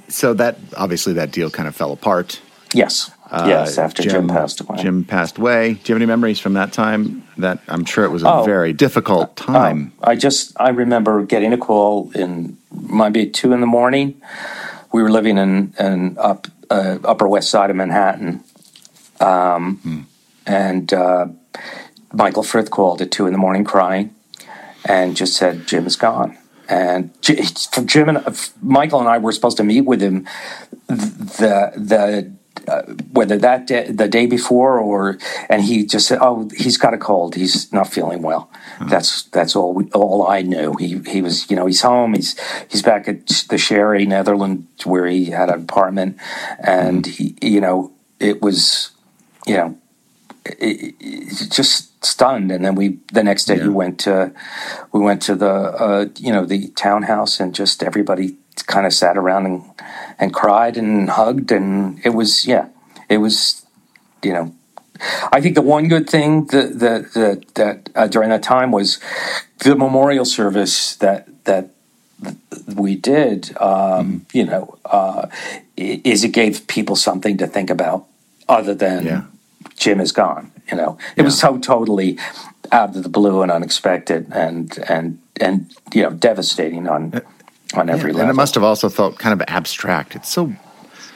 so that obviously that deal kind of fell apart. yes, yes. Uh, After Jim, passed away. Jim passed away. Do you have any memories from that time? That I'm sure it was a Oh. very difficult time. Um, I just I remember getting a call in might be two in the morning. We were living in in up uh, Upper West Side of Manhattan, um, and uh, Michael Frith called at two in the morning crying, and just said Jim is gone. And Jim and Michael and I were supposed to meet with him the the uh, whether that day, the day before or and he just said, "Oh, he's got a cold. He's not feeling well." That's that's all we, all I knew. He he was you know he's home. He's he's back at the Sherry, Netherlands, where he had an apartment, and he you know it was you know it, it, just stunned. And then we the next day Yeah. we went to we went to the uh, you know the townhouse and just everybody kind of sat around and and cried and hugged and it was yeah it was you know I think the one good thing that that that, that uh, during that time was the memorial service that that we did. Um, You know, uh, is it gave people something to think about other than Yeah. Jim is gone. You know, it was so totally out of the blue and unexpected, and and and you know, devastating on on every and level. it must have also felt kind of abstract. It's so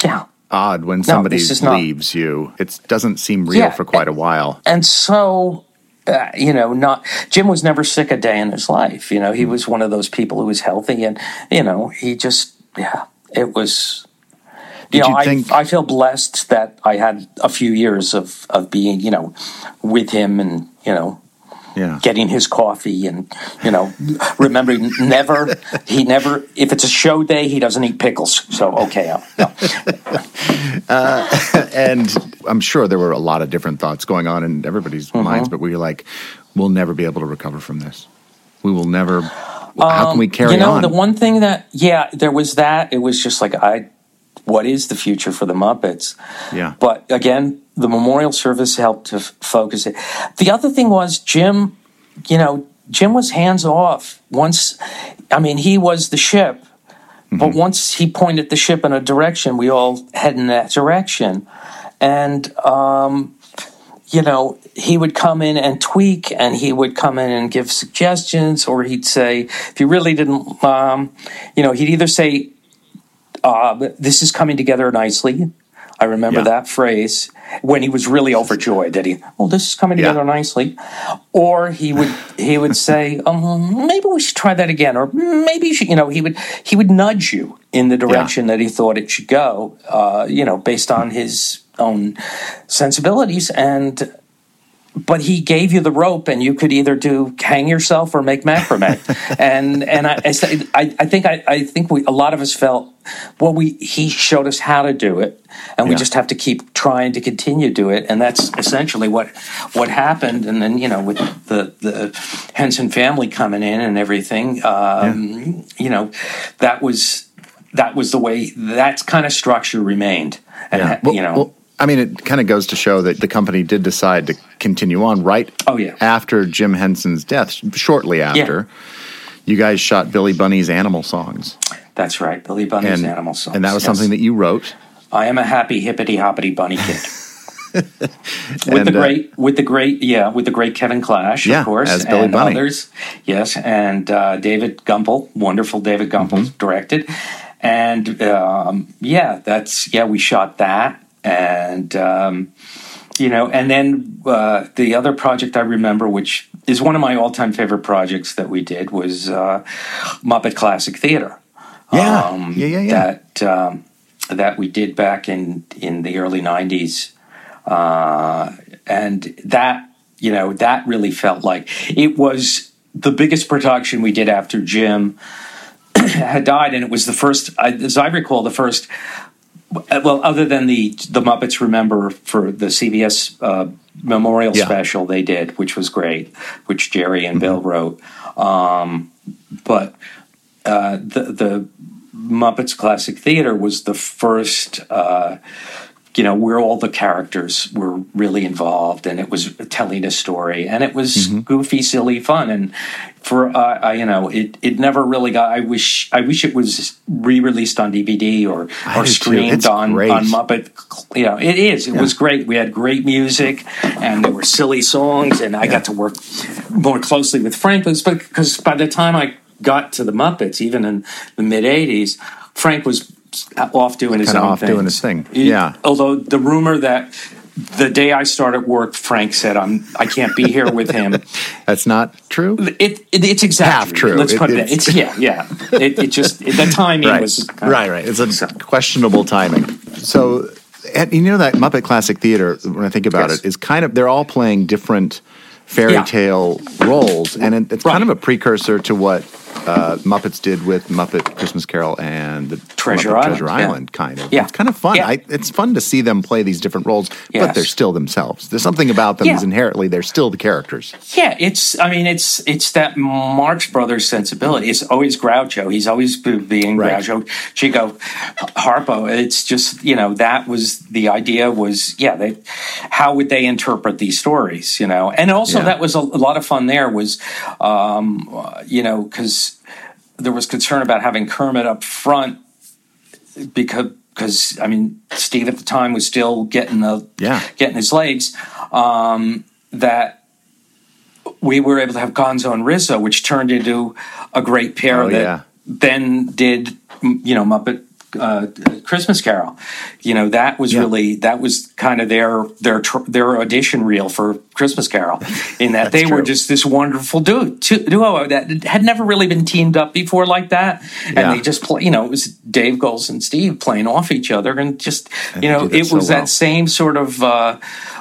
yeah. odd when somebody this is not- leaves you. It doesn't seem real Yeah. for quite a while. and so uh, you know not jim was never sick a day in his life you know he was one of those people who was healthy and you know he just yeah it was you Did know you I, think- I feel blessed that i had a few years of of being you know with him and you know Yeah. getting his coffee and you know remembering never he never if it's a show day he doesn't eat pickles so okay uh, no. and I'm sure there were a lot of different thoughts going on in everybody's Mm-hmm. minds, but we were like, we'll never be able to recover from this. We will never. how can we carry Um, you know on? the one thing that yeah there was that it was just like i what is the future for the muppets. Yeah. but again the memorial service helped to f- focus it. The other thing was jim you know jim was hands off once i mean he was the ship but once he pointed the ship in a direction we all head in that direction. And um you know, he would come in and tweak and he would come in and give suggestions, or he'd say, if he really didn't, um, you know, he'd either say, uh, this is coming together nicely. I remember Yeah. that phrase when he was really overjoyed that he, oh, this is coming Yeah. together nicely. Or he would he would say, um, maybe we should try that again, or maybe you should, you know, he would he would nudge you in the direction that he thought it should go, uh, you know, based on his own sensibilities and but he gave you the rope and you could either do hang yourself or make macrame. And and I, I, I think I, I think we a lot of us felt well we he showed us how to do it and we Yeah. just have to keep trying to continue to do it. And that's essentially what what happened. And then you know with the the Henson family coming in and everything um, you know that was that was the way that kind of structure remained. And Yeah. Well- you know well, I mean, it kind of goes to show that the company did decide to continue on right Oh, yeah. after Jim Henson's death, shortly after. You guys shot Billy Bunny's animal songs. that's right Billy Bunny's And, animal songs and that was yes. something that you wrote. I am a happy hippity hoppity bunny kid. with And, the uh, great, with the great, yeah, with the great Kevin Clash, Yeah, of course, as Billy and Bunny. others, yes, and uh, David Gumpel, wonderful David Gumpel Mm-hmm. directed, and um, yeah, that's yeah, we shot that, and um, you know, and then uh, the other project I remember, which is one of my all-time favorite projects that we did, was uh, Muppet Classic Theater Yeah. um, yeah, yeah, yeah. that um, that we did back in in the early '90s, uh, and that you know that really felt like it was the biggest production we did after Jim had died, and it was the first, as I recall, the first. Well, other than the the Muppets Remember for the CBS uh, memorial Yeah. special they did, which was great, which Jerry and Bill wrote, um, but uh, the the Muppets Classic Theater was the first, uh, you know, where all the characters were really involved, and it was telling a story, and it was Mm-hmm. goofy, silly fun, and for uh, I, you know, it it never really got. I wish I wish it was re released on DVD or I or streamed on great. on Muppet. You know, it is. It was great. We had great music, and there were silly songs, and I got to work more closely with Frank because by the time I got to the Muppets, even in the mid '80s, Frank was off doing his Kinda own off thing. doing his thing. Yeah. Although the rumor that the day I started work, Frank said I'm I can't be here with him. That's not true. It, it it's exactly Half true. Let's It- put it. it's- It's yeah, yeah. It, it just the timing Right. was right, right. It's a questionable timing. So and you know that Muppet Classic Theater. When I think about Yes. it, is kind of they're all playing different fairy Yeah. tale roles, and it, it's kind of a precursor to what uh, Muppets did with Muppet Christmas Carol and the Treasure Muppet Island, Treasure yeah. Kind of. Yeah. It's kind of fun. Yeah. I, it's fun to see them play these different roles, but they're still themselves. There's something about them Yeah. is inherently they're still the characters. Yeah, it's. I mean, it's it's that Marx Brothers sensibility. It's always Groucho. He's always being Right. Groucho. Chico, Harpo. It's just you know that was the idea. Was yeah, they how would they interpret these stories? You know, and also Yeah. that was a, a lot of fun. There was, um, uh, you know, because there was concern about having Kermit up front because. Because I mean, Steve at the time was still getting the Yeah. getting his legs. Um, that we were able to have Gonzo and Rizzo, which turned into a great pair Oh, that yeah. then did you know Muppet uh, Christmas Carol. You know that was Yeah. really that was kind of their their their audition reel for Christmas Carol, in that they were just this wonderful duo, duo that had never really been teamed up before like that, and Yeah. they just play. You know, it was Dave Goelz and Steve playing off each other, and just you know, it so was well. that same sort of uh,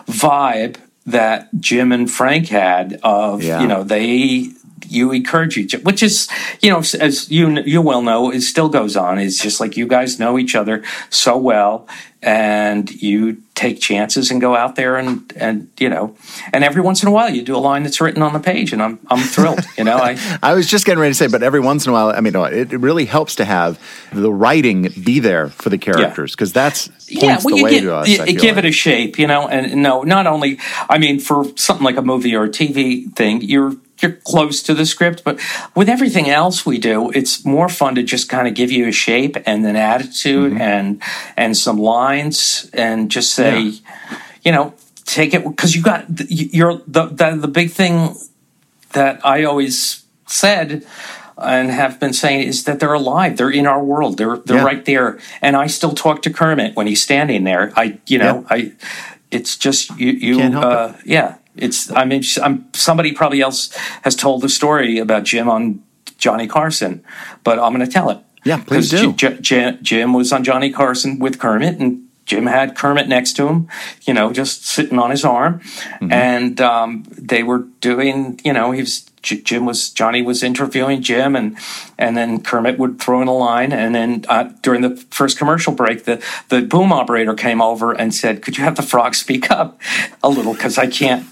vibe that Jim and Frank had of Yeah. you know they you encourage each other, which is you know as you you well know it still goes on it's just like you guys know each other so well and you take chances and go out there and and you know and every once in a while you do a line that's written on the page and I'm I'm thrilled you know I I was just getting ready to say, but every once in a while, I mean, it, really helps to have the writing be there for the characters because that's points the you way get- to us. you- I you feel give like. it a shape, you know, and no, not only. I mean, for something like a movie or a TV thing, you're you're close to the script, but with everything else we do, it's more fun to just kind of give you a shape and an attitude Mm-hmm. and and some lines and just say, you know, take it because you got you're the, the the big thing that I always said and have been saying is that they're alive. They're in our world. They're they're Yeah. right there. And I still talk to Kermit when he's standing there. I you know I it's just you you, uh, yeah. It's I mean I'm somebody probably else has told the story about Jim on Johnny Carson, but I'm going to tell it. Yeah, please do. J- J- Jim was on Johnny Carson with Kermit, and Jim had Kermit next to him, you know, just sitting on his arm, Mm-hmm. and um, they were doing, you know, he was Jim was Johnny was interviewing Jim, and and then Kermit would throw in a line, and then uh, during the first commercial break, the the boom operator came over and said, "Could you have the frog speak up a little because I can't."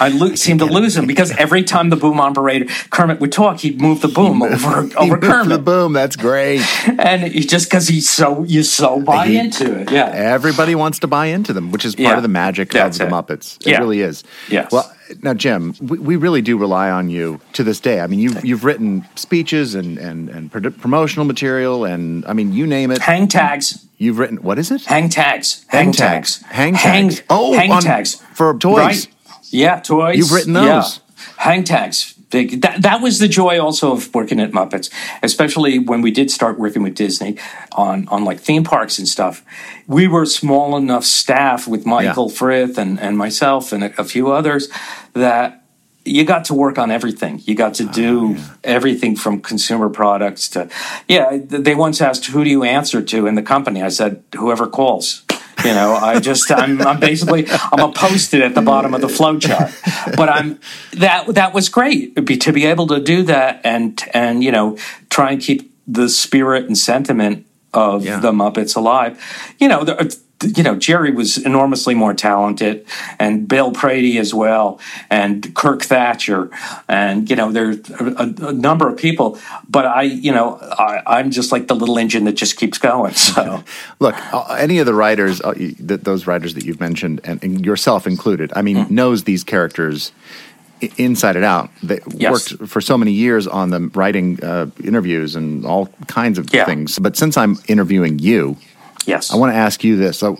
I lo- seem to lose him because every time the boom operator Kermit would talk, he'd move the boom over over moved the Kermit boom. That's great. and it's just because he's so you so buy He- into it, yeah. Everybody wants to buy into them, which is part Yeah, of the magic of the it. Muppets. It Yeah. really is. Yes. Well, now, Jim, we, we really do rely on you to this day. I mean, you've you've written speeches and and and pro- promotional material, and I mean, you name it. Hang tags, You've written what is it? hang tags, hang, tags, Hang tags. Oh, hang on- tags for toys. Right? Yeah, toys. You've written Yeah. those. Hang tags. Big. That, that was the joy also of working at Muppets, especially when we did start working with Disney on, on like theme parks and stuff. We were small enough staff with Michael Frith and, and myself and a, a few others that you got to work on everything. You got to ah, do everything from consumer products to, yeah, they once asked, who do you answer to in the company? I said, whoever calls. You know, I just I'm, I'm basically I'm a post-it at the bottom of the flow chart. But I'm that that was great to be, to be able to do that and and you know try and keep the spirit and sentiment of Yeah. the Muppets alive. You know, the, you know Jerry was enormously more talented, and Bill Prady as well, and Kirk Thatcher, and you know there's a, a number of people. But I, you know, I, I'm just like the little engine that just keeps going. So. Look, uh, any of the writers, uh, those writers that you've mentioned, and, yourself included, I mean, Hmm. knows these characters inside and out. They Yes. worked for so many years on them, writing uh, interviews and all kinds of Yeah. things. But since I'm interviewing you, Yes. I want to ask you this. So,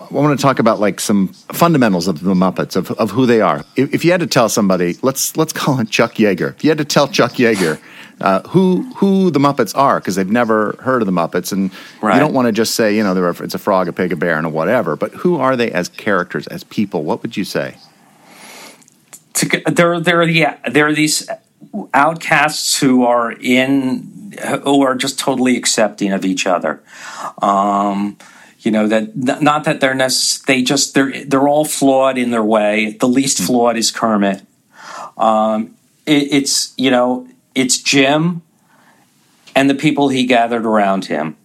I want to talk about like some fundamentals of the Muppets of, of who they are. If, if you had to tell somebody, let's let's call it Chuck Yeager. If you had to tell Chuck Yeager uh, who who the Muppets are, because they've never heard of the Muppets, and Right. you don't want to just say you know they're a, it's a frog, a pig, a bear, and a whatever. But who are they as characters, as people? What would you say? to, there are yeah, there are these outcasts who are in who are just totally accepting of each other. Um, You know that not that they're necess- they just they're they're all flawed in their way. The least flawed is Kermit. Um, it, it's you know it's Jim and the people he gathered around him.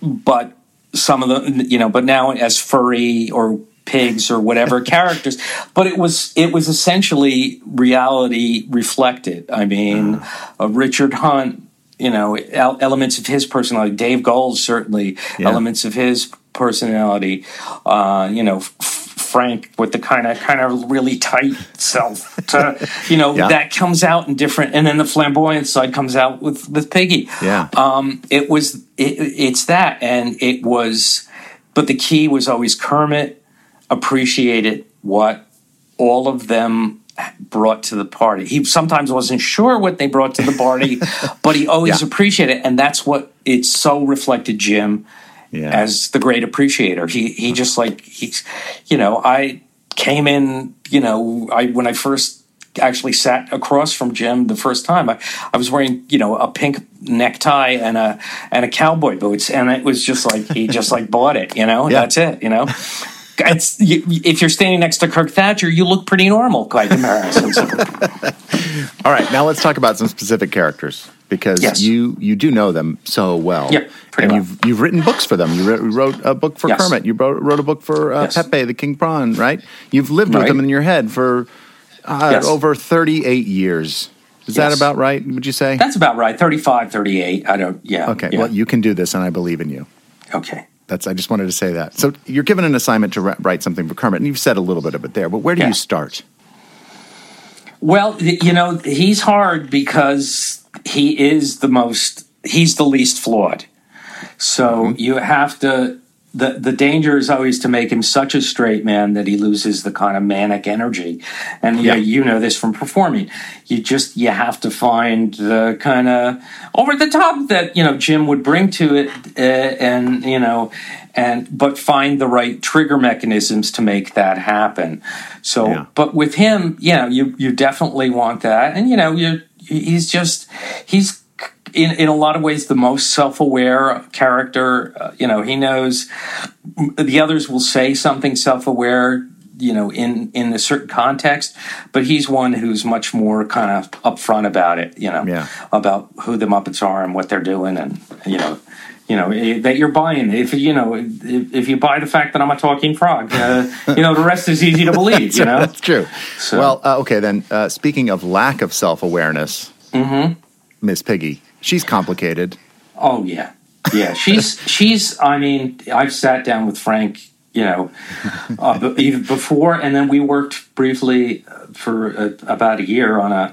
But some of the you know, but now as furry or pigs or whatever characters, but it was it was essentially reality reflected. I mean, uh, Richard Hunt, you know, el- elements of his personality. Dave Gold certainly Yeah. elements of his personality. Uh, you know. F- Frank with the kind of kind of really tight self, to, you know, Yeah. that comes out in different, and then the flamboyant side comes out with with Piggy. Yeah. Um, it was it, it's that, and it was, but the key was always Kermit appreciated what all of them brought to the party. He sometimes wasn't sure what they brought to the party, but he always Yeah. appreciated it, and that's what it so reflected Jim Yeah. as the great appreciator. He he just like he's you know I came in you know I when I first actually sat across from Jim the first time I, I was wearing you know a pink necktie and a and a cowboy boots and it was just like he just like bought it you know Yeah. that's it you know. It's, if you're standing next to Kirk Thatcher, you look pretty normal by comparison. So, All right, now let's talk about some specific characters because Yes. you you do know them so well. Yeah, pretty and well. you've you've written books for them. You wrote, wrote a book for Yes. Kermit. You wrote, wrote a book for uh, Yes. Pepe the King Prawn, right? You've lived with them in your head for uh, over 38 years. Is that about right? Would you say? that's about right. 35, 38. I don't, yeah. okay. yeah. Well, you can do this, and I believe in you. okay. That's. I just wanted to say that. So you're given an assignment to ri- write something for Kermit, and you've said a little bit of it there. But where do Yeah. you start? Well, you know, he's hard because he is the most, he's the least flawed. So mm-hmm. you have to, the, the danger is always to make him such a straight man that he loses the kind of manic energy. And Yeah. yeah. you know this from performing. You just, you have to find the kind of over the top that, you know, Jim would bring to it. Uh, and, you know, and, but find the right trigger mechanisms to make that happen. So, Yeah. but with him, you know, you you definitely want that, and you know, you he's just he's in in a lot of ways the most self aware character. Uh, you know, he knows the others will say something self aware. You know, in in a certain context, but he's one who's much more kind of upfront about it. You know, Yeah. about who the Muppets are and what they're doing, and you know, you know eh, that you're buying. If you know, if, if you buy the fact that I'm a talking frog, uh, you know, the rest is easy to believe. You know, That's true. So- Well, uh, okay then. Uh, speaking of lack of self awareness, Mm-hmm. Miss Piggy, she's complicated. Oh yeah, yeah. She's she's. I mean, I've sat down with Frank. You know, uh, even before, and then we worked briefly uh, for uh, about a year on a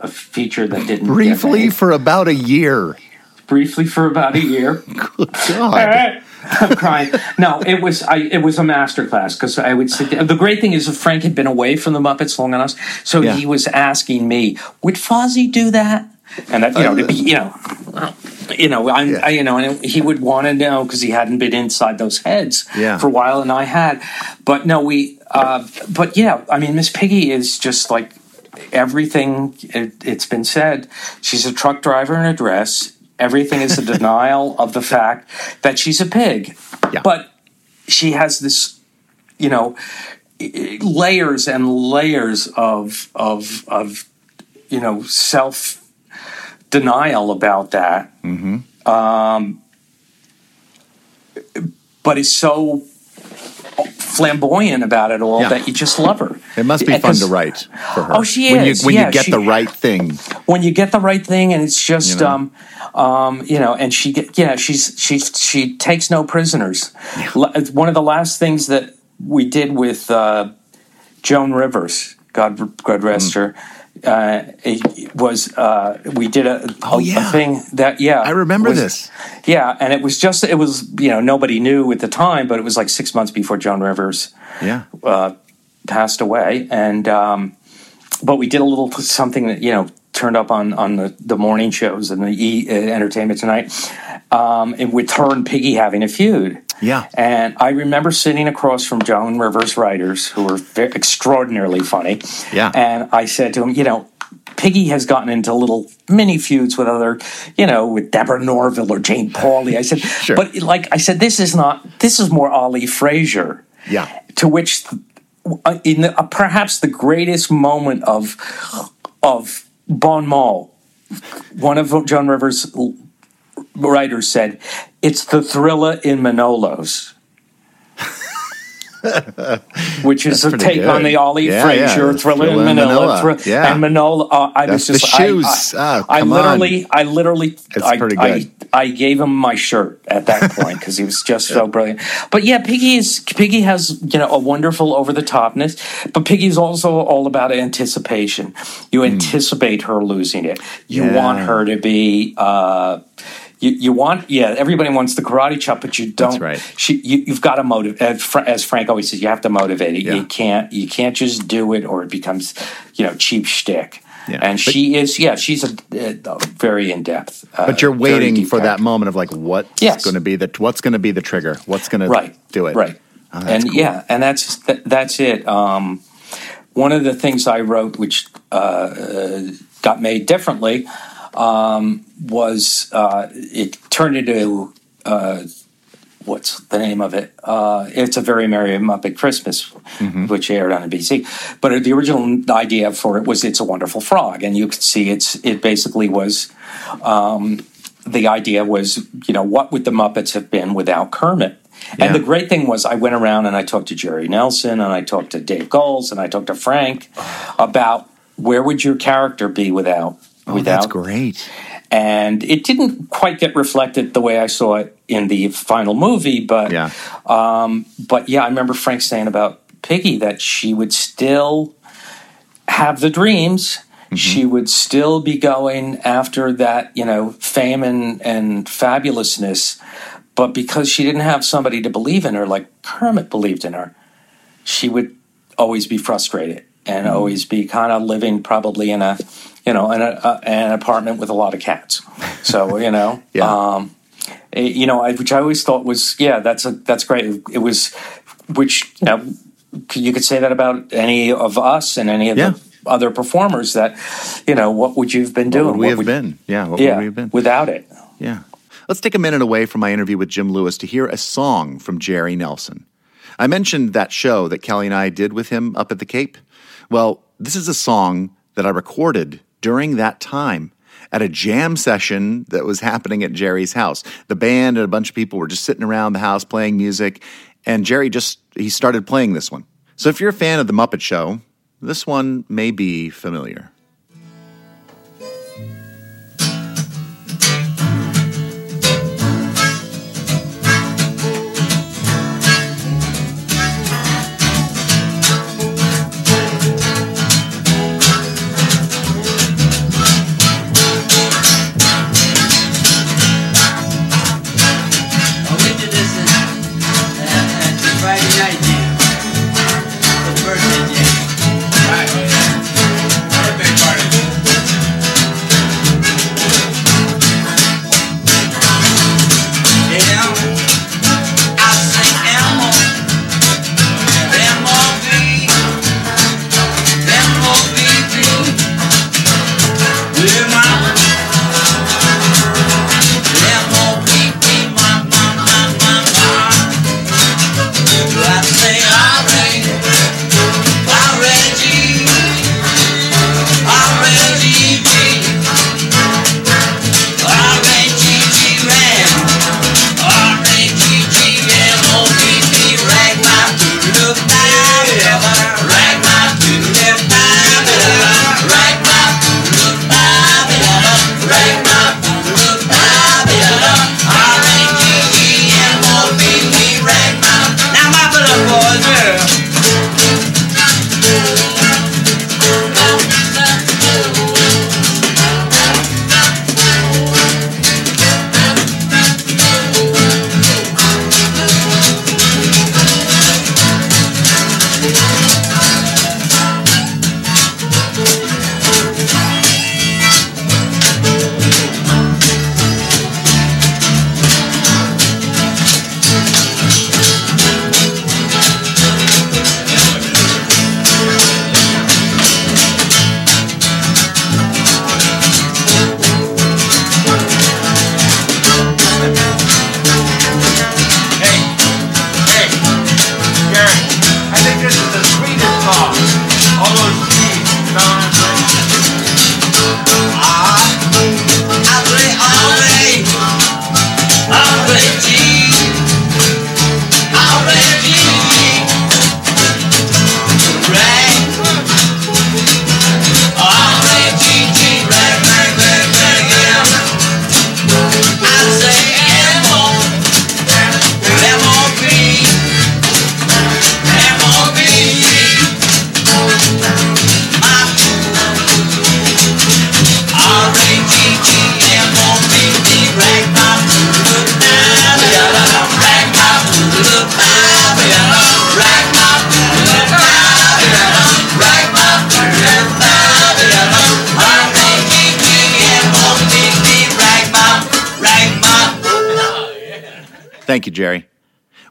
a feature that didn't Briefly for about a year. briefly for about a year. Good God. I'm crying. No, it was I. It was a master class because I would sit. There. The great thing is that Frank had been away from the Muppets long enough, so Yeah. he was asking me, "Would Fozzie do that?" And that you know, to be, you know, you know, I'm, Yeah. I, you know, and he would want to know because he hadn't been inside those heads Yeah. for a while, and I had. But no, we. Uh, but yeah, I mean, Miss Piggy is just like everything. It, it's been said. She's a truck driver in a dress. Everything is a denial of the fact that she's a pig. Yeah. But she has this, you know, layers and layers of of of you know self denial about that. Mm-hmm. Um, but is so flamboyant about it all Yeah. that you just love her. It must be fun to write for her. Oh, she when is. You, when Yeah, you get she- the right thing. when you get the right thing and it's just You know? um um you know and she get yeah she's she she takes no prisoners it's one of the last things that we did with uh joan rivers god god rest her uh, it was uh, we did a, a, Oh, yeah. a thing that yeah I remember was- this. yeah and it was just it was you know nobody knew at the time but it was like six months before joan rivers Yeah. uh, passed away, and um, but we did a little something that you know turned up on on the, the morning shows and the e, uh, Entertainment Tonight, um, and with her and Piggy having a feud. Yeah. and I remember sitting across from Joan Rivers writers who were extraordinarily funny. Yeah. and I said to him, you know. Piggy has gotten into little mini feuds with other, you know, with Deborah Norville or Jane Pauley. I said, Sure. but like I said, this is not. This is more Ali Frazier. Yeah. To which, uh, in the, uh, perhaps the greatest moment of of Bon Mot, one of Joan Rivers' writers said, "It's the thriller in Manolos." Which is a pretty take good. on the Ali Yeah, Frazier yeah. thriller, in Manila. Manila. Thrill- Yeah. And Manola, uh, I That's was just, I- shoes. I, Oh, I come on. literally, I literally, It's I, pretty I, good. I gave him my shirt at that point because he was just so brilliant. But yeah, Piggy is Piggy has you know a wonderful over the topness, but Piggy's also all about anticipation. You anticipate her losing it. You Hmm. Want her to be. Uh, you, you want yeah everybody wants the karate chop but you don't That's right. she, you, you've got to motivate as, as frank always says you have to motivate it Yeah. you can't you can't just do it or it becomes you know cheap shtick Yeah. and But- she is yeah she's a, very in-depth uh, But you're waiting for that moment of like, what's Yes. going to be the what's going to be the trigger? What's going to right do it? right Oh, and cool. yeah and that's that, that's it um, one of the things i wrote which uh, uh, got made differently um, was uh, it turned into uh, what's the name of it? Uh, it's a very merry Muppet Christmas, Mm-hmm. which aired on NBC. But the original idea for it was "It's a Wonderful Frog," and you could see it's it basically was. Um, the idea was, you know, what would the Muppets have been without Kermit? Yeah. And the great thing was, I went around and I talked to Jerry Nelson and I talked to Dave Goelz and I talked to Frank about where would your character be without Oh, without that's great. and it didn't quite get reflected the way I saw it in the final movie. But Yeah. um, but yeah, I remember Frank saying about Piggy that she would still have the dreams. Mm-hmm. She would still be going after that, you know, fame and, and fabulousness. But because she didn't have somebody to believe in her, like Kermit believed in her, she would always be frustrated and Mm-hmm. always be kind of living probably in a, you know, in a, a, an apartment with a lot of cats. So you know, Yeah. um, eh, you know, I, which I always thought was, yeah, that's a that's great. It was, which you know, you could say that about any of us and any of Yeah. the other performers. That you know, what would you have been What doing? would we have would- been? Yeah. What Yeah, would we have been? without it. Yeah. Let's take a minute away from my interview with Jim Lewis to hear a song from Jerry Nelson. I mentioned that show that Kelly and I did with him up at the Cape. Well, this is a song that I recorded during that time at a jam session that was happening at Jerry's house. The band and a bunch of people were just sitting around the house playing music, and Jerry just he started playing this one. So if you're a fan of the Muppet Show, this one may be familiar. Thank you, Jerry.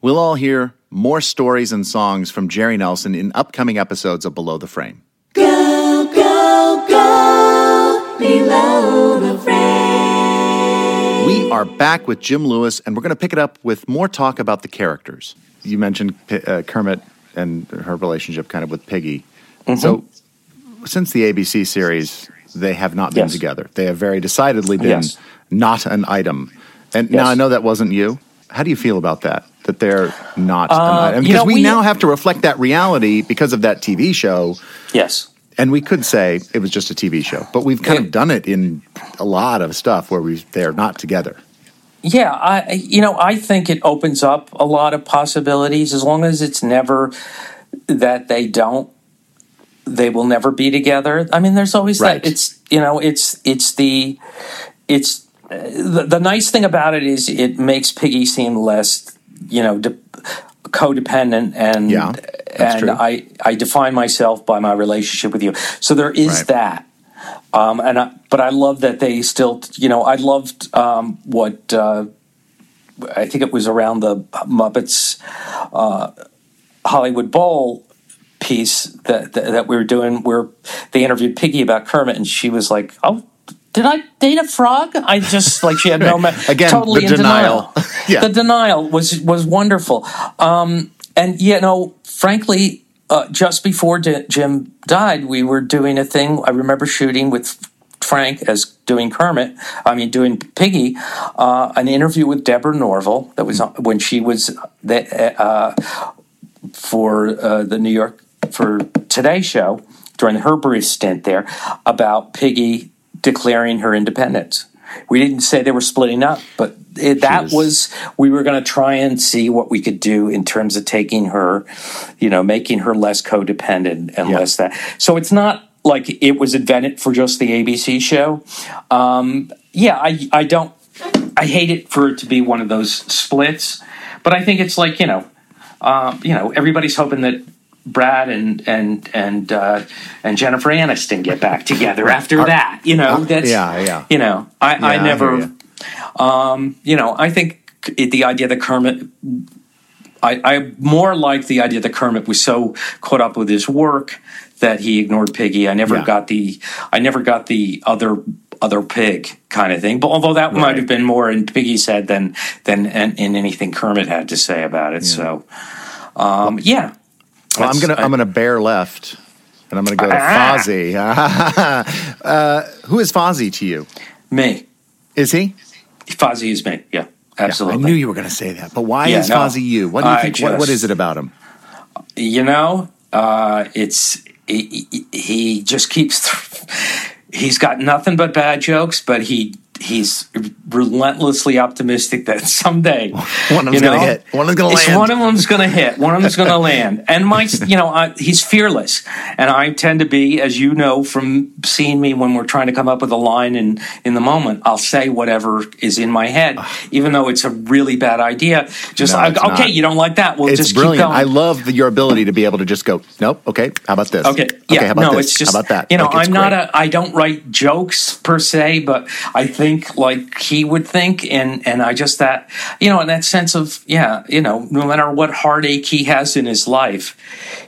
We'll all hear more stories and songs from Jerry Nelson in upcoming episodes of Below the Frame. Go, go, go below the frame. We are back with Jim Lewis, and we're going to pick it up with more talk about the characters. You mentioned P- uh, Kermit and her relationship kind of with Piggy. So, since the ABC series, they have not been Yes. together. They have very decidedly been Yes. not an item. And now I know that wasn't you. How do you feel about that? That they're not Uh, you Because know, we, we- now have to reflect that reality because of that TV show. Yes. And we could say it was just a TV show, but we've kind of done it in a lot of stuff where we they're not together. Yeah, I you know I think it opens up a lot of possibilities as long as it's never that they don't they will never be together. I mean, there's always Right. that. It's you know it's it's the it's the, the nice thing about it is it makes Piggy seem less you know de- codependent and Yeah, and true. I I define myself by my relationship with you. So there is Right. that. Um, and I, but I love that they still, you know, I loved um, what uh, I think it was around the Muppets uh, Hollywood Bowl piece that, that that we were doing, where they interviewed Piggy about Kermit, and she was like, "Oh, did I date a frog?" I just like she had no me- Again, totally the in denial. denial. Yeah. The denial was was wonderful, um, and you know, frankly, uh, just before J- Jim died, we were doing a thing. I remember shooting with Frank as doing Kermit. I mean, doing Piggy, uh, an interview with Deborah Norville that was on, when she was the, uh, for uh, the New York for Today Show during her brief stint there about Piggy declaring her independence. We didn't say they were splitting up, but it, that was- was we were going to try and see what we could do in terms of taking her, you know, making her less codependent and Yeah. less that. So it's not like it was invented for just the ABC show. Um, yeah, I I don't I hate it for it to be one of those splits, but I think it's like you know, um, you know, everybody's hoping that Brad and and and uh, and Jennifer Aniston get back together after that. You know, that's yeah, yeah. You know, I, Yeah, I I never. ya. Um, you know, I think it, the idea that Kermit. I, I more like the idea that Kermit was so caught up with his work that he ignored Piggy. I never Yeah. got the I never got the other other pig kind of thing. But although that might have been more in Piggy's head than than in, in anything Kermit had to say about it. So, um, yeah. Well, I'm gonna I- I'm gonna bear left, and I'm gonna go to Ah. Fozzie. uh, who is Fozzie to you? me. Is he? Fozzie is me. Yeah, absolutely. I knew you were gonna say that, but why Yeah, is no. Fozzie you? What do you I think? What, what just- is it about him? you know uh, it's he, he- he just keeps he's got nothing but bad jokes but he he's relentlessly optimistic that someday One of them's you gonna hit. One of them's gonna land. one of them's gonna hit one of them's gonna land and my you know I, he's fearless and i tend to be as you know from seeing me when we're trying to come up with a line in in the moment i'll say whatever is in my head even though it's a really bad idea just No, I- okay not. you don't like that well It's just brilliant. keep going I love the, your ability to be able to just go, nope, okay, how about this? Okay. Yeah. how about no, this? it's just how about that? You know, Like, I'm not great. a. I don't write jokes per se, but I think like he would think, and and I just that you know, in that sense of yeah, you know, no matter what heartache he has in his life,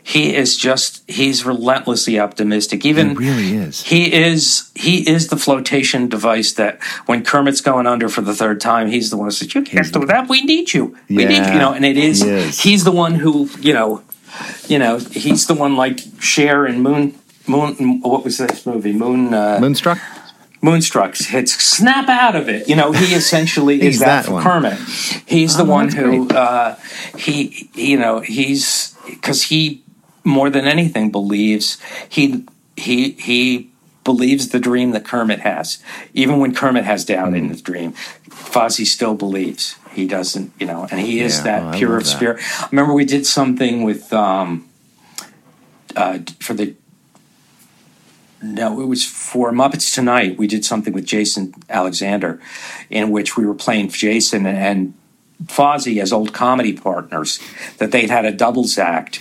he is just he's relentlessly optimistic. Even He really is. He is he is the flotation device that when Kermit's going under for the third time, he's the one who says, "You can't do that. We need you. We need you." You know, and it is, is. he's the one who you know you know, he's the one like Cher in Moon. Moon, what was this movie? Moon. Uh, Moonstruck. Moonstruck hits snap out of it. You know, he essentially is that, that for. Kermit. He's the one who uh, he, you know, he's because he more than anything believes he he he believes the dream that Kermit has. Even when Kermit has doubt Mm. in his dream, Fozzie still believes. He doesn't, you know, and he is Yeah, that well, pure of that. spirit. Remember we did something with um, uh, for the no, it was for Muppets Tonight. We did something with Jason Alexander, in which we were playing Jason and Fozzie as old comedy partners. That they'd had a doubles act,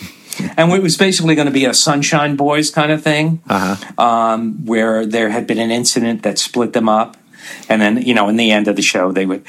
and it was basically going to be a Sunshine Boys kind of thing, um, where there had been an incident that split them up. And then, you know, in the end of the show, they would.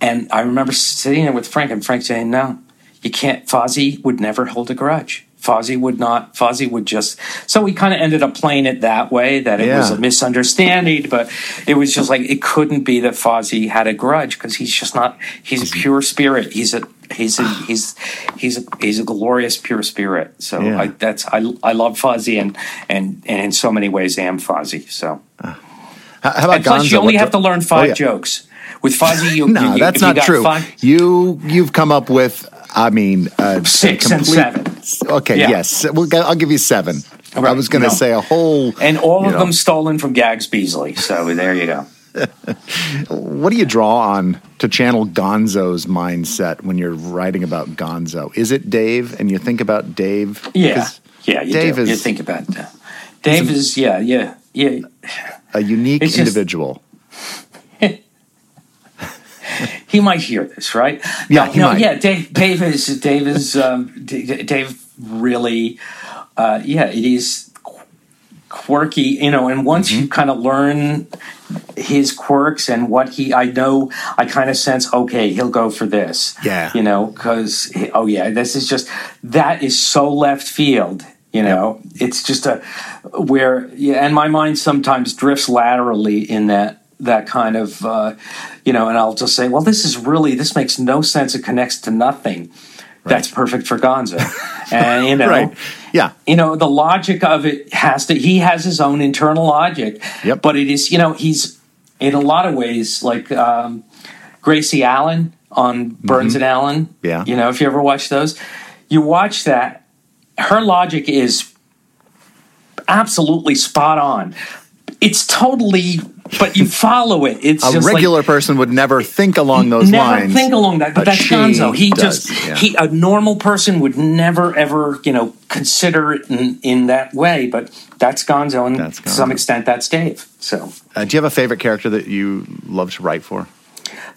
And I remember sitting there with Frank, and Frank saying, "No, you can't." Fozzie would never hold a grudge. Fozzie would not. Fozzie would just. So we kind of ended up playing it that way. That it was a misunderstanding, but it was just like it couldn't be that Fozzie had a grudge because he's just not. He's a mm-hmm. pure spirit. He's a. He's a. He's. He's a. He's a glorious pure spirit. So Yeah. I, that's. I. I love Fozzie and and and in so many ways am Fozzie. So. Uh, how, how about And plus, Gonzo? you only What have to learn Oh, five yeah. jokes. With Fozzie, you No, you- that's not true. Five, You you've come up with. I mean, uh, a Six and seven. Okay, Yeah. yes, we'll, I'll give you seven. I was going to no. say a whole. and all of know, them stolen from Gags Beasley. So there you go. What do you draw on to channel Gonzo's mindset when you're writing about Gonzo? Is it Dave, and you think about Dave? Yeah, yeah. You Dave do. is- you think about that. Dave is yeah, yeah, yeah. a unique It's just- individual. He might hear this, right? Yeah, no, he no, might. yeah. Dave, Dave is Dave is um, Dave really, uh, yeah. It is quirky, you know. And once Mm-hmm. you kind of learn his quirks and what he, I know, I kind of sense. Okay, he'll go for this. Yeah. you know, because oh yeah, this is just that is so left field. You know, it's just a where yeah, and my mind sometimes drifts laterally in that that kind of uh, you know, and I'll just say, well, this is really this makes no sense. It connects to nothing. That's perfect for Gonzo, and you know, Right. Yeah. you know the logic of it has to he has his own internal logic Yep. but it is you know he's in a lot of ways like um, gracie allen on burns and allen Mm-hmm. Yeah. you know if you ever watch those you watch that her logic is absolutely spot on it's totally but you follow it it's A just like, regular person would never think along those never lines. think along that, but, but that's Gonzo. He does, just yeah. he a normal person would never ever you know consider it in, in that way, but that's Gonzo, and That's to some extent that's Dave. So Uh, do you have a favorite character that you love to write for?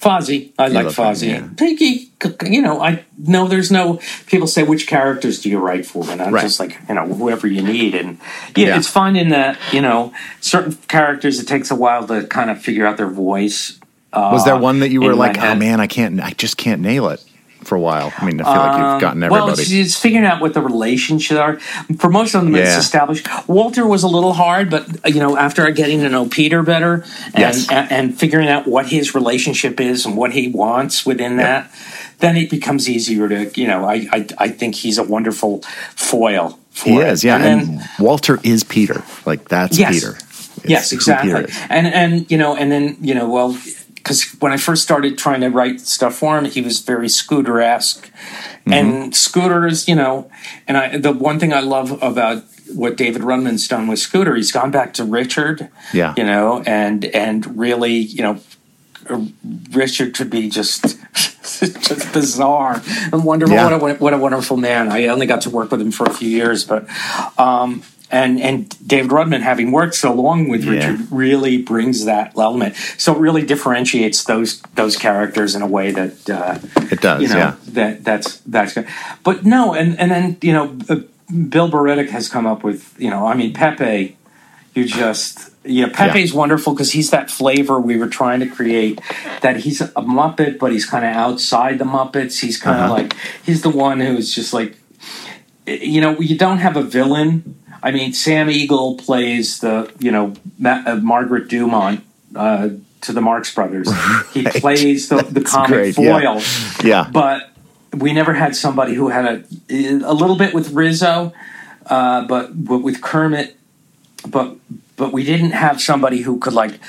Fozzie, I like love him, yeah. Pinky, you know, I know there's no people say which characters do you write for, and I'm Right. just like you know whoever you need, and yeah, Yeah. it's finding that you know certain characters it takes a while to kind of figure out their voice. Was there uh, one that you were like, oh man, I can't, I just can't nail it for a while? I mean, I feel like you've gotten Um, Well, everybody. it's, it's figuring out what the relationships are. For most of them, it's established. Walter was a little hard, but uh, you know, after getting to know Peter better and, Yes. and, and figuring out what his relationship is and what he wants within that, then it becomes easier to you know. I I, I think he's a wonderful foil. For he it. is, yeah. And And, then, Walter is Peter. Like that's Yes. Peter. It's yes, exactly. And and you know, and then you know, well, because when I first started trying to write stuff for him, he was very Scooter esque, Mm-hmm. and Scooter is you know, and I the one thing I love about what David Rudman's done with Scooter, he's gone back to Richard, Yeah. you know, and and really, you know. Richard could be just just bizarre and wonderful. Yeah. What, a, what a wonderful man! I only got to work with him for a few years, but um, and and David Rudman, having worked so long with Yeah. Richard, really brings that element. So it really differentiates those those characters in a way that uh, It does, you know, yeah. That that's that's good. But no, and and then you know, uh, Bill Barretta has come up with you know, I mean Pepe, you just. Yeah, Pepe's wonderful because he's that flavor we were trying to create. That he's a Muppet, but he's kind of outside the Muppets. He's kind of Uh-huh. like he's the one who's just like you know, you don't have a villain. I mean, Sam Eagle plays the, you know, Ma- uh, Margaret Dumont uh, to the Marx Brothers. He plays the, the comic great, foil. Yeah. But we never had somebody who had a a little bit with Rizzo, uh, but but with Kermit, but but we didn't have somebody who could like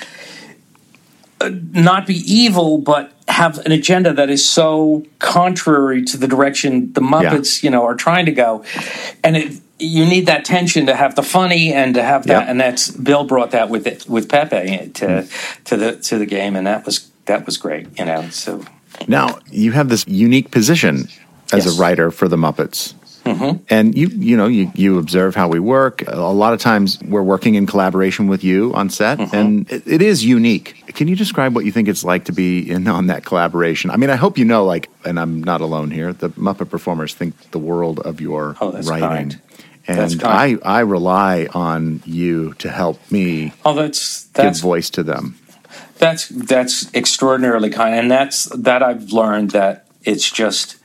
uh, not be evil, but have an agenda that is so contrary to the direction the Muppets, you know, are trying to go, and it. You need that tension to have the funny and to have that, Yep. and that's Bill brought that with it with Pepe to hmm. to the to the game, and that was that was great, you know. So Now you have this unique position as Yes. a writer for the Muppets. Mm-hmm. And you, you know, you, you observe how we work. A lot of times we're working in collaboration with you on set, mm-hmm. and it, it is unique. Can you describe what you think it's like to be in on that collaboration? I mean, I hope you know, like, and I'm not alone here. The Muppet performers think the world of your Oh, that's writing, kind. And. I I rely on you to help me Oh, that's give that's voice to them. that's that's extraordinarily kind, and that's that I've learned that it's just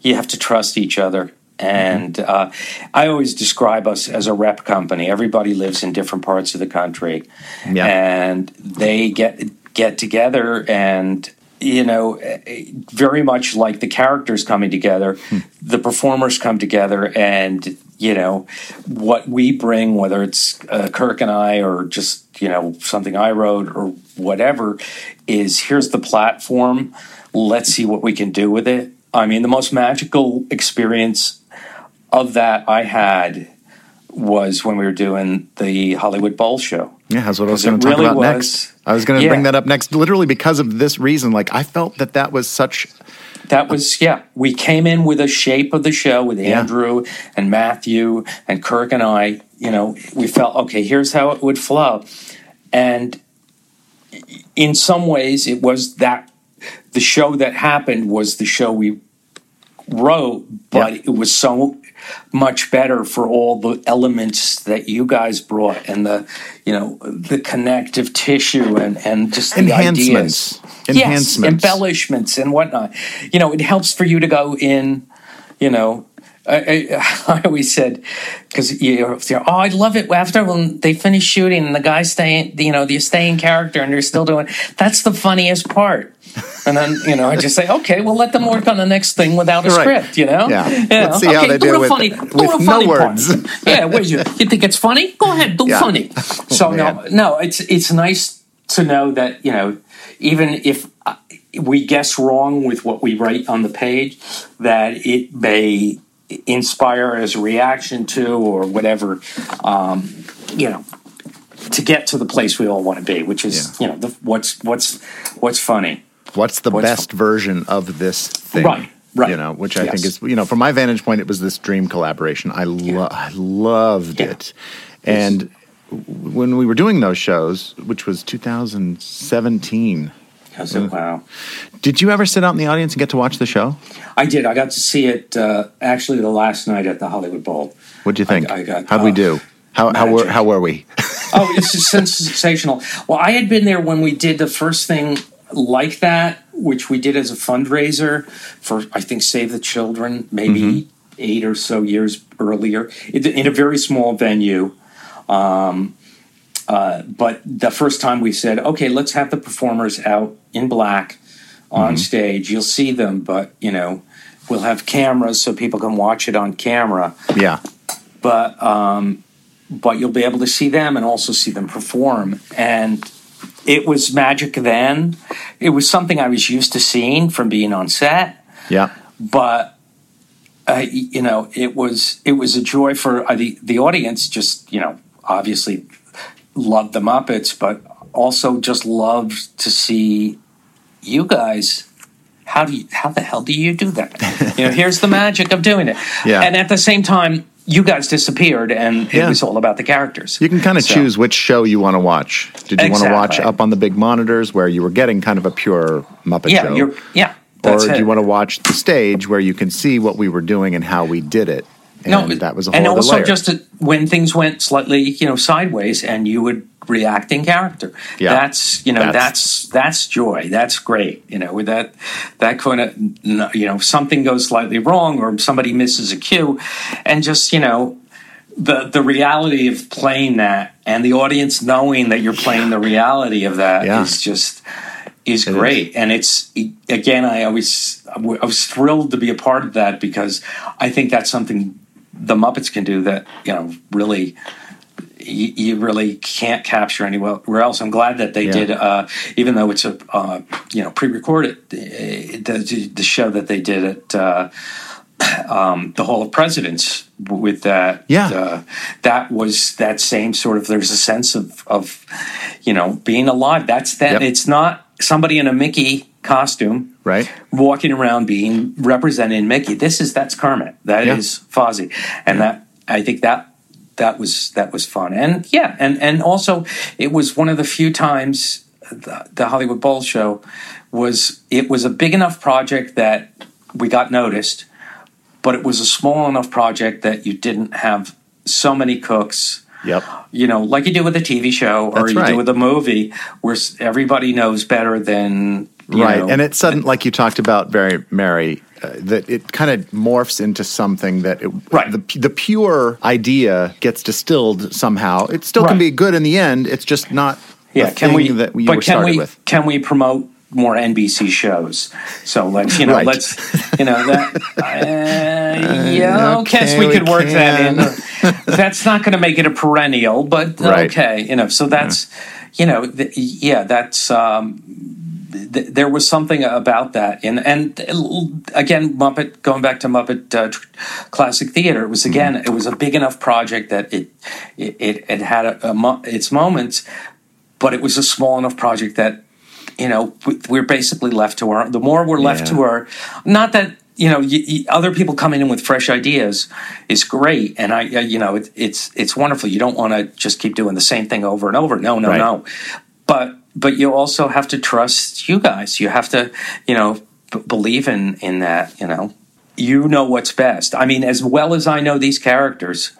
you have to trust each other. And uh, I always describe us as a rep company. Everybody lives in different parts of the country, Yeah. and they get get together and you know very much like the characters coming together the performers come together and you know what we bring whether it's uh, kirk and i or just you know something i wrote or whatever is here's the platform let's see what we can do with it i mean the most magical experience of that i had was when we were doing the hollywood bowl show Yeah, that's what I was going to talk really about was- next. I was going to Yeah. bring that up next, literally because of this reason. Like, I felt that that was such. That was yeah. We came in with a shape of the show with Yeah. Andrew and Matthew and Kirk and I. You know, we felt okay. Here's how it would flow, and in some ways, it was that the show that happened was the show we wrote, but Yeah. it was so much better for all the elements that you guys brought and the you know the connective tissue and and just the Enhancements. ideas. Enhancements. Yes, embellishments and whatnot. You know, it helps for you to go in. You know, I, I, I always said because you know, oh, I love it after when they finish shooting and the guys stay, you know, they stay in character and they're still doing. That's the funniest part. And then you know, I just say, okay, well, let them work on the next thing without a Right. script. You know, Yeah. You Let's know? see how they do do with- funny, with no funny words. Part. Yeah, what you, you think it's funny? Go ahead, do Yeah. funny. So no, no, it's it's nice to know that you know, even if uh, we guess wrong with what we write on the page, that it may inspire as a reaction to or whatever, um, you know, to get to the place we all want to be, which is you know the, what's what's what's funny. What's the What's- best version of this thing? Right, right. You know, which I Yes. think is, you know, from my vantage point, it was this dream collaboration. I, lo- I loved Yeah. it. And when we were doing those shows, which was 2017, I said, wow. did you ever sit out in the audience and get to watch the show? I did. I got to see it uh, actually the last night at the Hollywood Bowl. What do you think? I got, How'd we uh, do? How, how, were, how were we? oh, it's just sensational. Well, I had been there when we did the first thing like that, which we did as a fundraiser for, I think, Save the Children, maybe eight or so years earlier, in in a very small venue. Um, uh, but the first time we said, okay, let's have the performers out in black on stage. You'll see them, but, you know, we'll have cameras so people can watch it on camera yeah. but um, but you'll be able to see them and also see them perform. And it was magic then. It was something I was used to seeing from being on set, Yeah. but uh, you know, it was it was a joy for uh, the the audience. Just you know, obviously loved the Muppets, but also just loved to see you guys. How do you, how the hell do you do that? you know, here's the magic of doing it. Yeah. And at the same time, you guys disappeared, and it Yeah. was all about the characters. You can kind of So- choose which show you want to watch. Did you want to watch up on the big monitors where you were getting kind of a pure Muppet Yeah, show? yeah. or do it. you want to watch the stage where you can see what we were doing and how we did it? And no, that was a whole and also layer. just to, when things went slightly, you know, sideways, and you would react in character. Yeah. That's you know That's- that's that's joy. That's great. You know, with that that kind of you know something goes slightly wrong or somebody misses a cue, and just you know. The, the reality of playing that and the audience knowing that you're playing the reality of that is Yeah. just is It is. great, and it's again. I always I was thrilled to be a part of that because I think that's something the Muppets can do that you know really you, really can't capture anywhere else. I'm glad that they Yeah. did, uh, even though it's a uh, you know pre-recorded the, the show that they did at uh, um, the Hall of Presidents with that. Yeah. uh, that was that same sort of. There's a sense of of you know being alive. That's that. Yep. It's not somebody in a Mickey costume Right. walking around being representing Mickey. This is that's Kermit. That is Yeah. Fozzie, and that I think that that was that was fun. And yeah, and and also it was one of the few times the, the Hollywood Bowl show was it was a big enough project that we got noticed, but it was a small enough project that you didn't have so many cooks Yep. you know, like you do with a TV show or That's you right. do with a movie, where everybody knows better than right. know. and it's sudden, like you talked about, very Mary, uh, that it kind of morphs into something that it, Right. the the pure idea gets distilled somehow. It still can be good in the end. It's just not yeah. Can we? that you but can we? with. Can we promote more NBC shows? So let's you know, Right. let's you know that. Uh, yeah, okay, okay, we we could work that in. that's not going to make it a perennial, but Right. okay, you know. So that's you know, th- yeah, that's. Um, th- there was something about that, and and again, Muppet going back to Muppet uh, tr- Classic Theater. It was again, it was a big enough project that it it, it, it had a, a mo- its moments, but it was a small enough project that you know we- we're basically left to our. The more we're left Yeah. to our, not that. You know, y y other people coming in with fresh ideas is great, and I, I you know, it, it's it's wonderful. You don't want to just keep doing the same thing over and over. No, no, Right. no but but you also have to trust you guys. You have to, you know, b- believe in in that. You know, you know what's best. I mean, as well as I know these characters,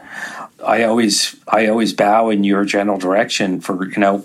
I always I always bow in your general direction for you know.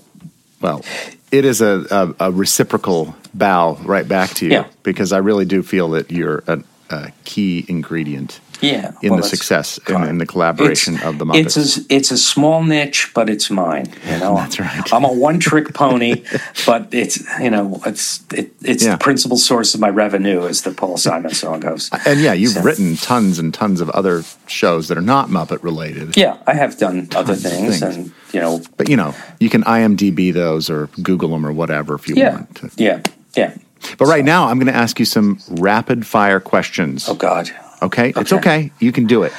Well, it is a, a, a reciprocal bow right back to you Yeah. because I really do feel that you're a, a key ingredient Yeah, in well, the success and in the collaboration It's- of the Muppets. It's a, it's a small niche, but it's mine. You know, That's right. I'm a one trick pony, but it's you know it's it, it's Yeah. the principal source of my revenue, as the Paul Simon song goes. and yeah, you've So- written tons and tons of other shows that are not Muppet related. Yeah, I have done other things, things. and you know, But you know, you can IMDb those or Google them or whatever if you yeah, want. To. yeah, yeah. But right now, I'm going to ask you some rapid fire questions. Oh God. Okay? It's Okay. okay. You can do it.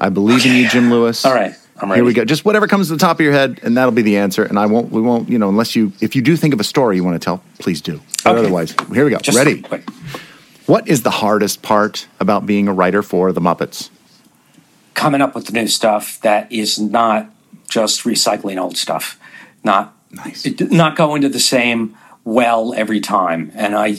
I believe in you, Jim Lewis. All right, I'm ready. Here we go. Just whatever comes to the top of your head, and that'll be the answer. And I won't. We won't. You know, unless you, if you do think of a story you want to tell, please do. But Okay. otherwise, here we go. Just Ready? Wait. What is the hardest part about being a writer for the Muppets? Coming up with new stuff that is not just recycling old stuff, not Nice. not going to the same well every time. And I,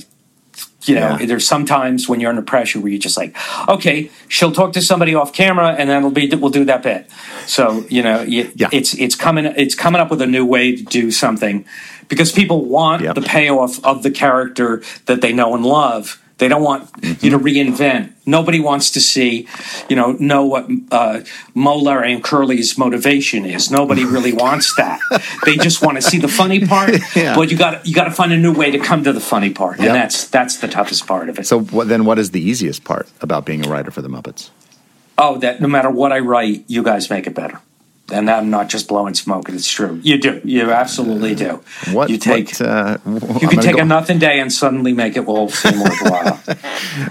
you know, Yeah. there's sometimes when you're under pressure where you're just like, okay, she'll talk to somebody off camera, and then it'll be we'll do that bit. So you know, you, Yeah. it's it's coming it's coming up with a new way to do something because people want Yep. the payoff of the character that they know and love. They don't want you to reinvent. Nobody wants to see, you know, know what uh, Molar and Curly's motivation is. Nobody really wants that. They just want to see the funny part. Yeah. But you got you got to find a new way to come to the funny part, Yep. and that's that's the toughest part of it. So what, then, what is the easiest part about being a writer for the Muppets? oh, that no matter what I write, you guys make it better. And I'm not just blowing smoke. It's true. You do. You absolutely do. What you take? What, uh, you can take a nothing day and suddenly make it all seem worthwhile.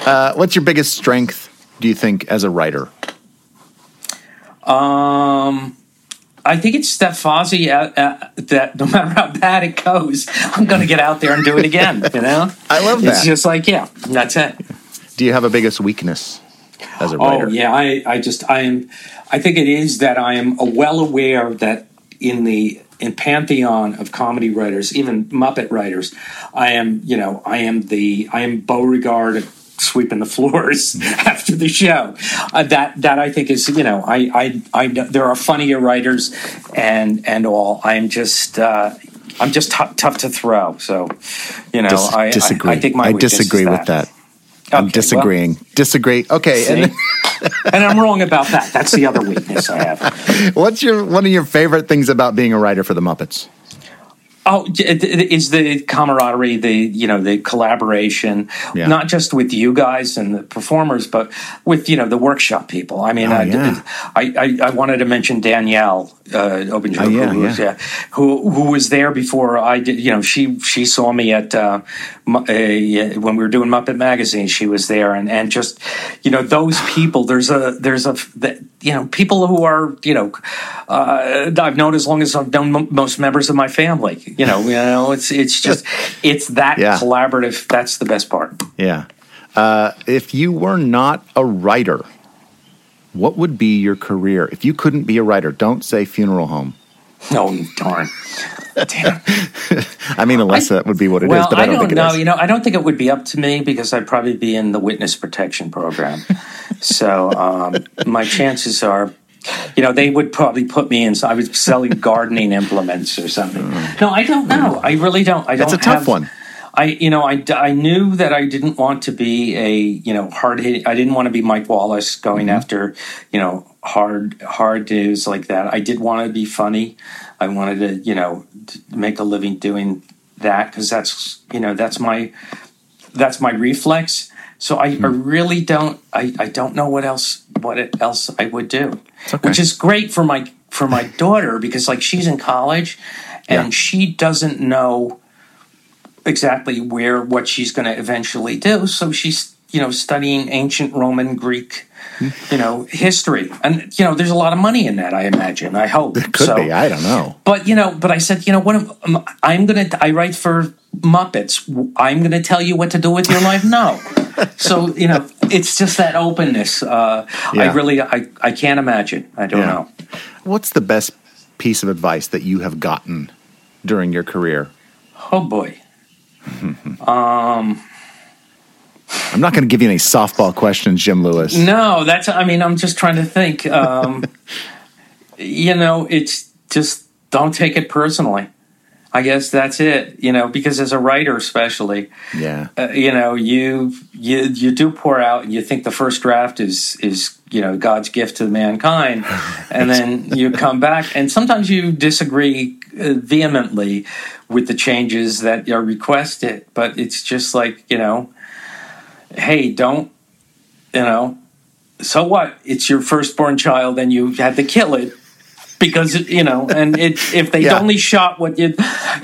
Uh, what's your biggest strength? Do you think as a writer? Um, I think it's that Fozzie uh, uh, that no matter how bad it goes, I'm going to get out there and do it again. You know, I love that. It's just like yeah, that's it. Do you have a biggest weakness as a writer? Oh yeah, I, I just I am I think it is that I am well aware that in the in pantheon of comedy writers, even Muppet writers, I am you know I am the I am Beauregard sweeping the floors after the show. Uh, that that I think is you know I I I there are funnier writers and and all. I'm just. Uh, I'm just tou- tough to throw, so you know. Dis- I, I- disagree. I, think my is disagree with that. I'm Okay, well, disagreeing. Disagree. Okay. And and I'm wrong about that. That's the other weakness I have. what's your one of your favorite things about being a writer for the Muppets? Oh, it- the camaraderie, the you know the collaboration, Yeah. not just with you guys and the performers, but with you know the workshop people. I mean, Oh, I, yeah. I, I I wanted to mention Danielle uh, Obinger, Oh, yeah, who, was, yeah. who who was there before I did. You know, she she saw me at uh, uh, when we were doing Muppet Magazine. She was there, and and just you know those people. There's a there's a that, you know people who are you know uh, I've known as long as I've known m- most members of my family. You know, you know, it's it's just it's that Yeah. collaborative. That's the best part. Yeah. Uh, if you were not a writer, what would be your career? If you couldn't be a writer, don't say funeral home. No, darn! Damn. I mean, unless that would be what it is, well, but I don't, think it know. is. You know, I don't think it would be up to me because I'd probably be in the witness protection program. so um, my chances are, you know, they would probably put me in. So I was selling gardening implements or something. No, I don't know. I really don't. I don't. That's a tough have- one. I, you know, I, I knew that I didn't want to be a, you know, hard hit. I didn't want to be Mike Wallace going Mm-hmm. after, you know, hard, hard news like that. I did want to be funny. I wanted to, you know, to make a living doing that because that's, you know, that's my, that's my reflex. So I, I Hmm. really don't, I, I don't know what else, what else I would do, okay. which is great for my, for my daughter because like she's in college and Yeah. she doesn't know exactly where what she's going to eventually do. So she's you know studying ancient Roman Greek, you know history, and you know there's a lot of money in that. I imagine. I hope. It could so, be. I don't know. But you know, but I said, you know, what um, I'm gonna. I write for Muppets. I'm gonna tell you what to do with your life. No. So you know, it's just that openness. Uh, Yeah. I really, I, I can't imagine. I don't Yeah. know. What's the best piece of advice that you have gotten during your career? Oh boy. um. I'm not going to give you any softball questions, Jim Lewis. No, that's. I mean, I'm just trying to think. Um, you know, it's just don't take it personally. I guess that's it. You know, because as a writer, especially, Yeah. uh, you know, you you you do pour out, and you think the first draft is is you know God's gift to mankind, and then you come back, and sometimes you disagree uh, vehemently with the changes that are requested, but it's just like you know, hey, don't you know so what? It's your firstborn child, and you had to kill it because you know. And it, if they Yeah. only shot what you,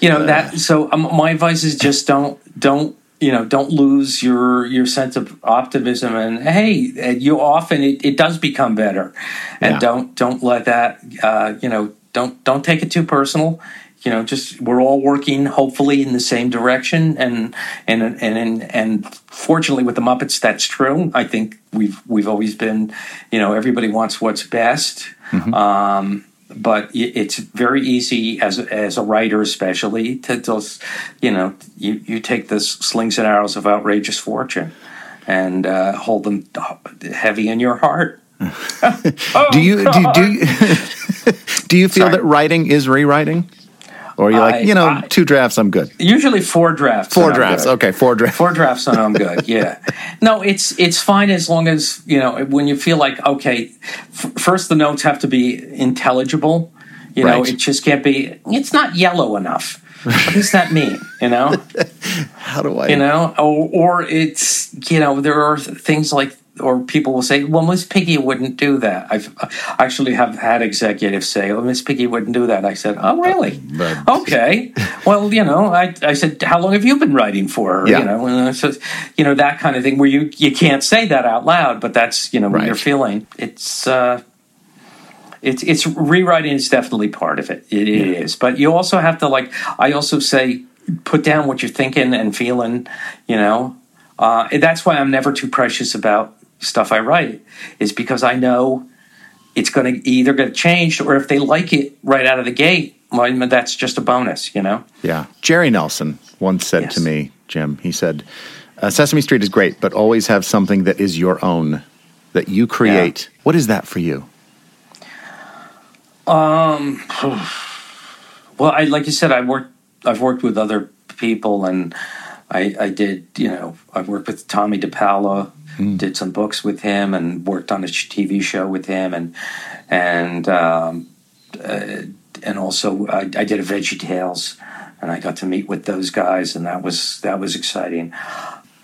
you know that. So um, my advice is just don't don't you know don't lose your your sense of optimism. And hey, you often it, it does become better, and Yeah. don't don't let that uh, you know don't don't take it too personal. You know, just we're all working hopefully in the same direction, and and and and, and fortunately with the Muppets, that's true. I think we've we've always been, you know, everybody wants what's best. Um, but it's very easy as as a writer, especially to just, you know, you, you take the slings and arrows of outrageous fortune and uh, hold them heavy in your heart. Oh, Do you do, do you, do you feel Sorry. that writing is rewriting, or you're I- like you know I- two drafts I'm good, Usually four drafts. four drafts okay four drafts Four drafts and I'm good. Yeah. No, it's it's fine as long as you know when you feel like okay. F- first, the notes have to be intelligible. You know, Right. it just can't be. It's not yellow enough. What does that mean? You know, how do I you know, or, or it's you know there are things like or people will say, well, Miss Piggy wouldn't do that. I've I actually have had executives say, oh, Miss Piggy wouldn't do that. I said, oh, really? But- okay. Well, you know, I, I said, how long have you been writing for? Yeah. You know, and I said, you know, that kind of thing where you, you can't say that out loud, but that's, you know, what Right. you're feeling. It's, uh, it's, it's rewriting is definitely part of it. It is, But you also have to like, I also say, put down what you're thinking and feeling, you know, uh, that's why I'm never too precious about stuff I write is because I know it's going to either get changed or if they like it right out of the gate, well, that's just a bonus, you know? Yeah. Jerry Nelson once said to me, Jim, he said, uh, Sesame Street is great, but always have something that is your own, that you create. What is that for you? Um, Well, I like you said, I worked. I've worked with other people, and I, I did. You know, I've worked with Tomie dePaola, did some books with him, and worked on a TV show with him, and and um, uh, and also I, I did a Veggie Tales. and I got to meet with those guys, and that was that was exciting.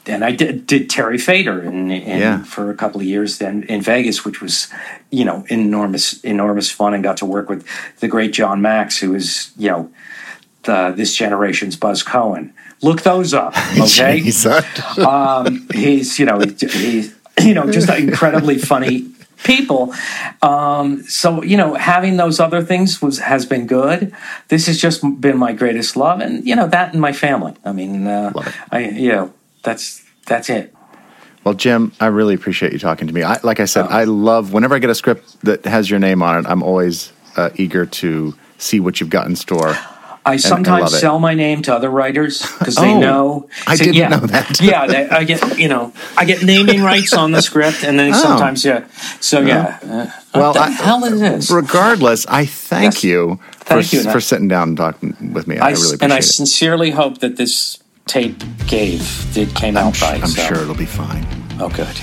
And I did, did Terry Fator in, in Yeah. for a couple of years then in Vegas, which was you know enormous enormous fun, and got to work with the great Jon Macks, who is you know the, this generation's Buz Kohan. Look those up, okay? Um, he's you know he's you know just incredibly funny people um, so you know having those other things was has been good this has just been my greatest love and you know that and my family i mean uh, i you know that's that's it Well, Jim, I really appreciate you talking to me. I, like I said, Oh. I love whenever I get a script that has your name on it. I'm always uh, eager to see what you've got in store. I sometimes it. sell my name to other writers because they Oh, know. I say, didn't yeah, know that. yeah, they, I get you know I get naming rights on the script, and then Oh. sometimes yeah. So yeah, uh, Well, I- hell is this? Regardless, I thank Yes. you for, you, for sitting down and talking with me. I, I, really appreciate it. and I it. sincerely hope that this tape gave did came out right. I'm so- sure it'll be fine. Oh, good.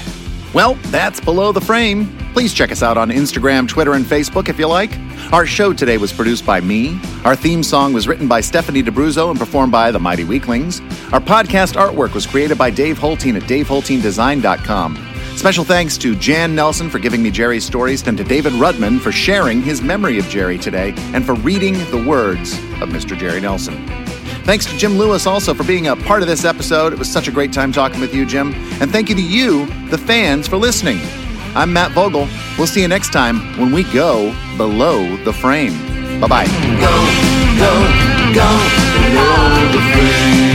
Well, that's Below the Frame. Please check us out on Instagram, Twitter, and Facebook if you like. Our show today was produced by me. Our theme song was written by Stephanie D'Abruzzo and performed by the Mighty Weaklings. Our podcast artwork was created by Dave Holteen at daveholteendesign.com. Special thanks to Jan Nelson for giving me Jerry's stories and to David Rudman for sharing his memory of Jerry today and for reading the words of Mr. Jerry Nelson. Thanks to Jim Lewis also for being a part of this episode. It was such a great time talking with you, Jim. And thank you to you, the fans, for listening. I'm Matt Vogel. We'll see you next time when we go below the frame. Bye bye. Go, go, go below the frame.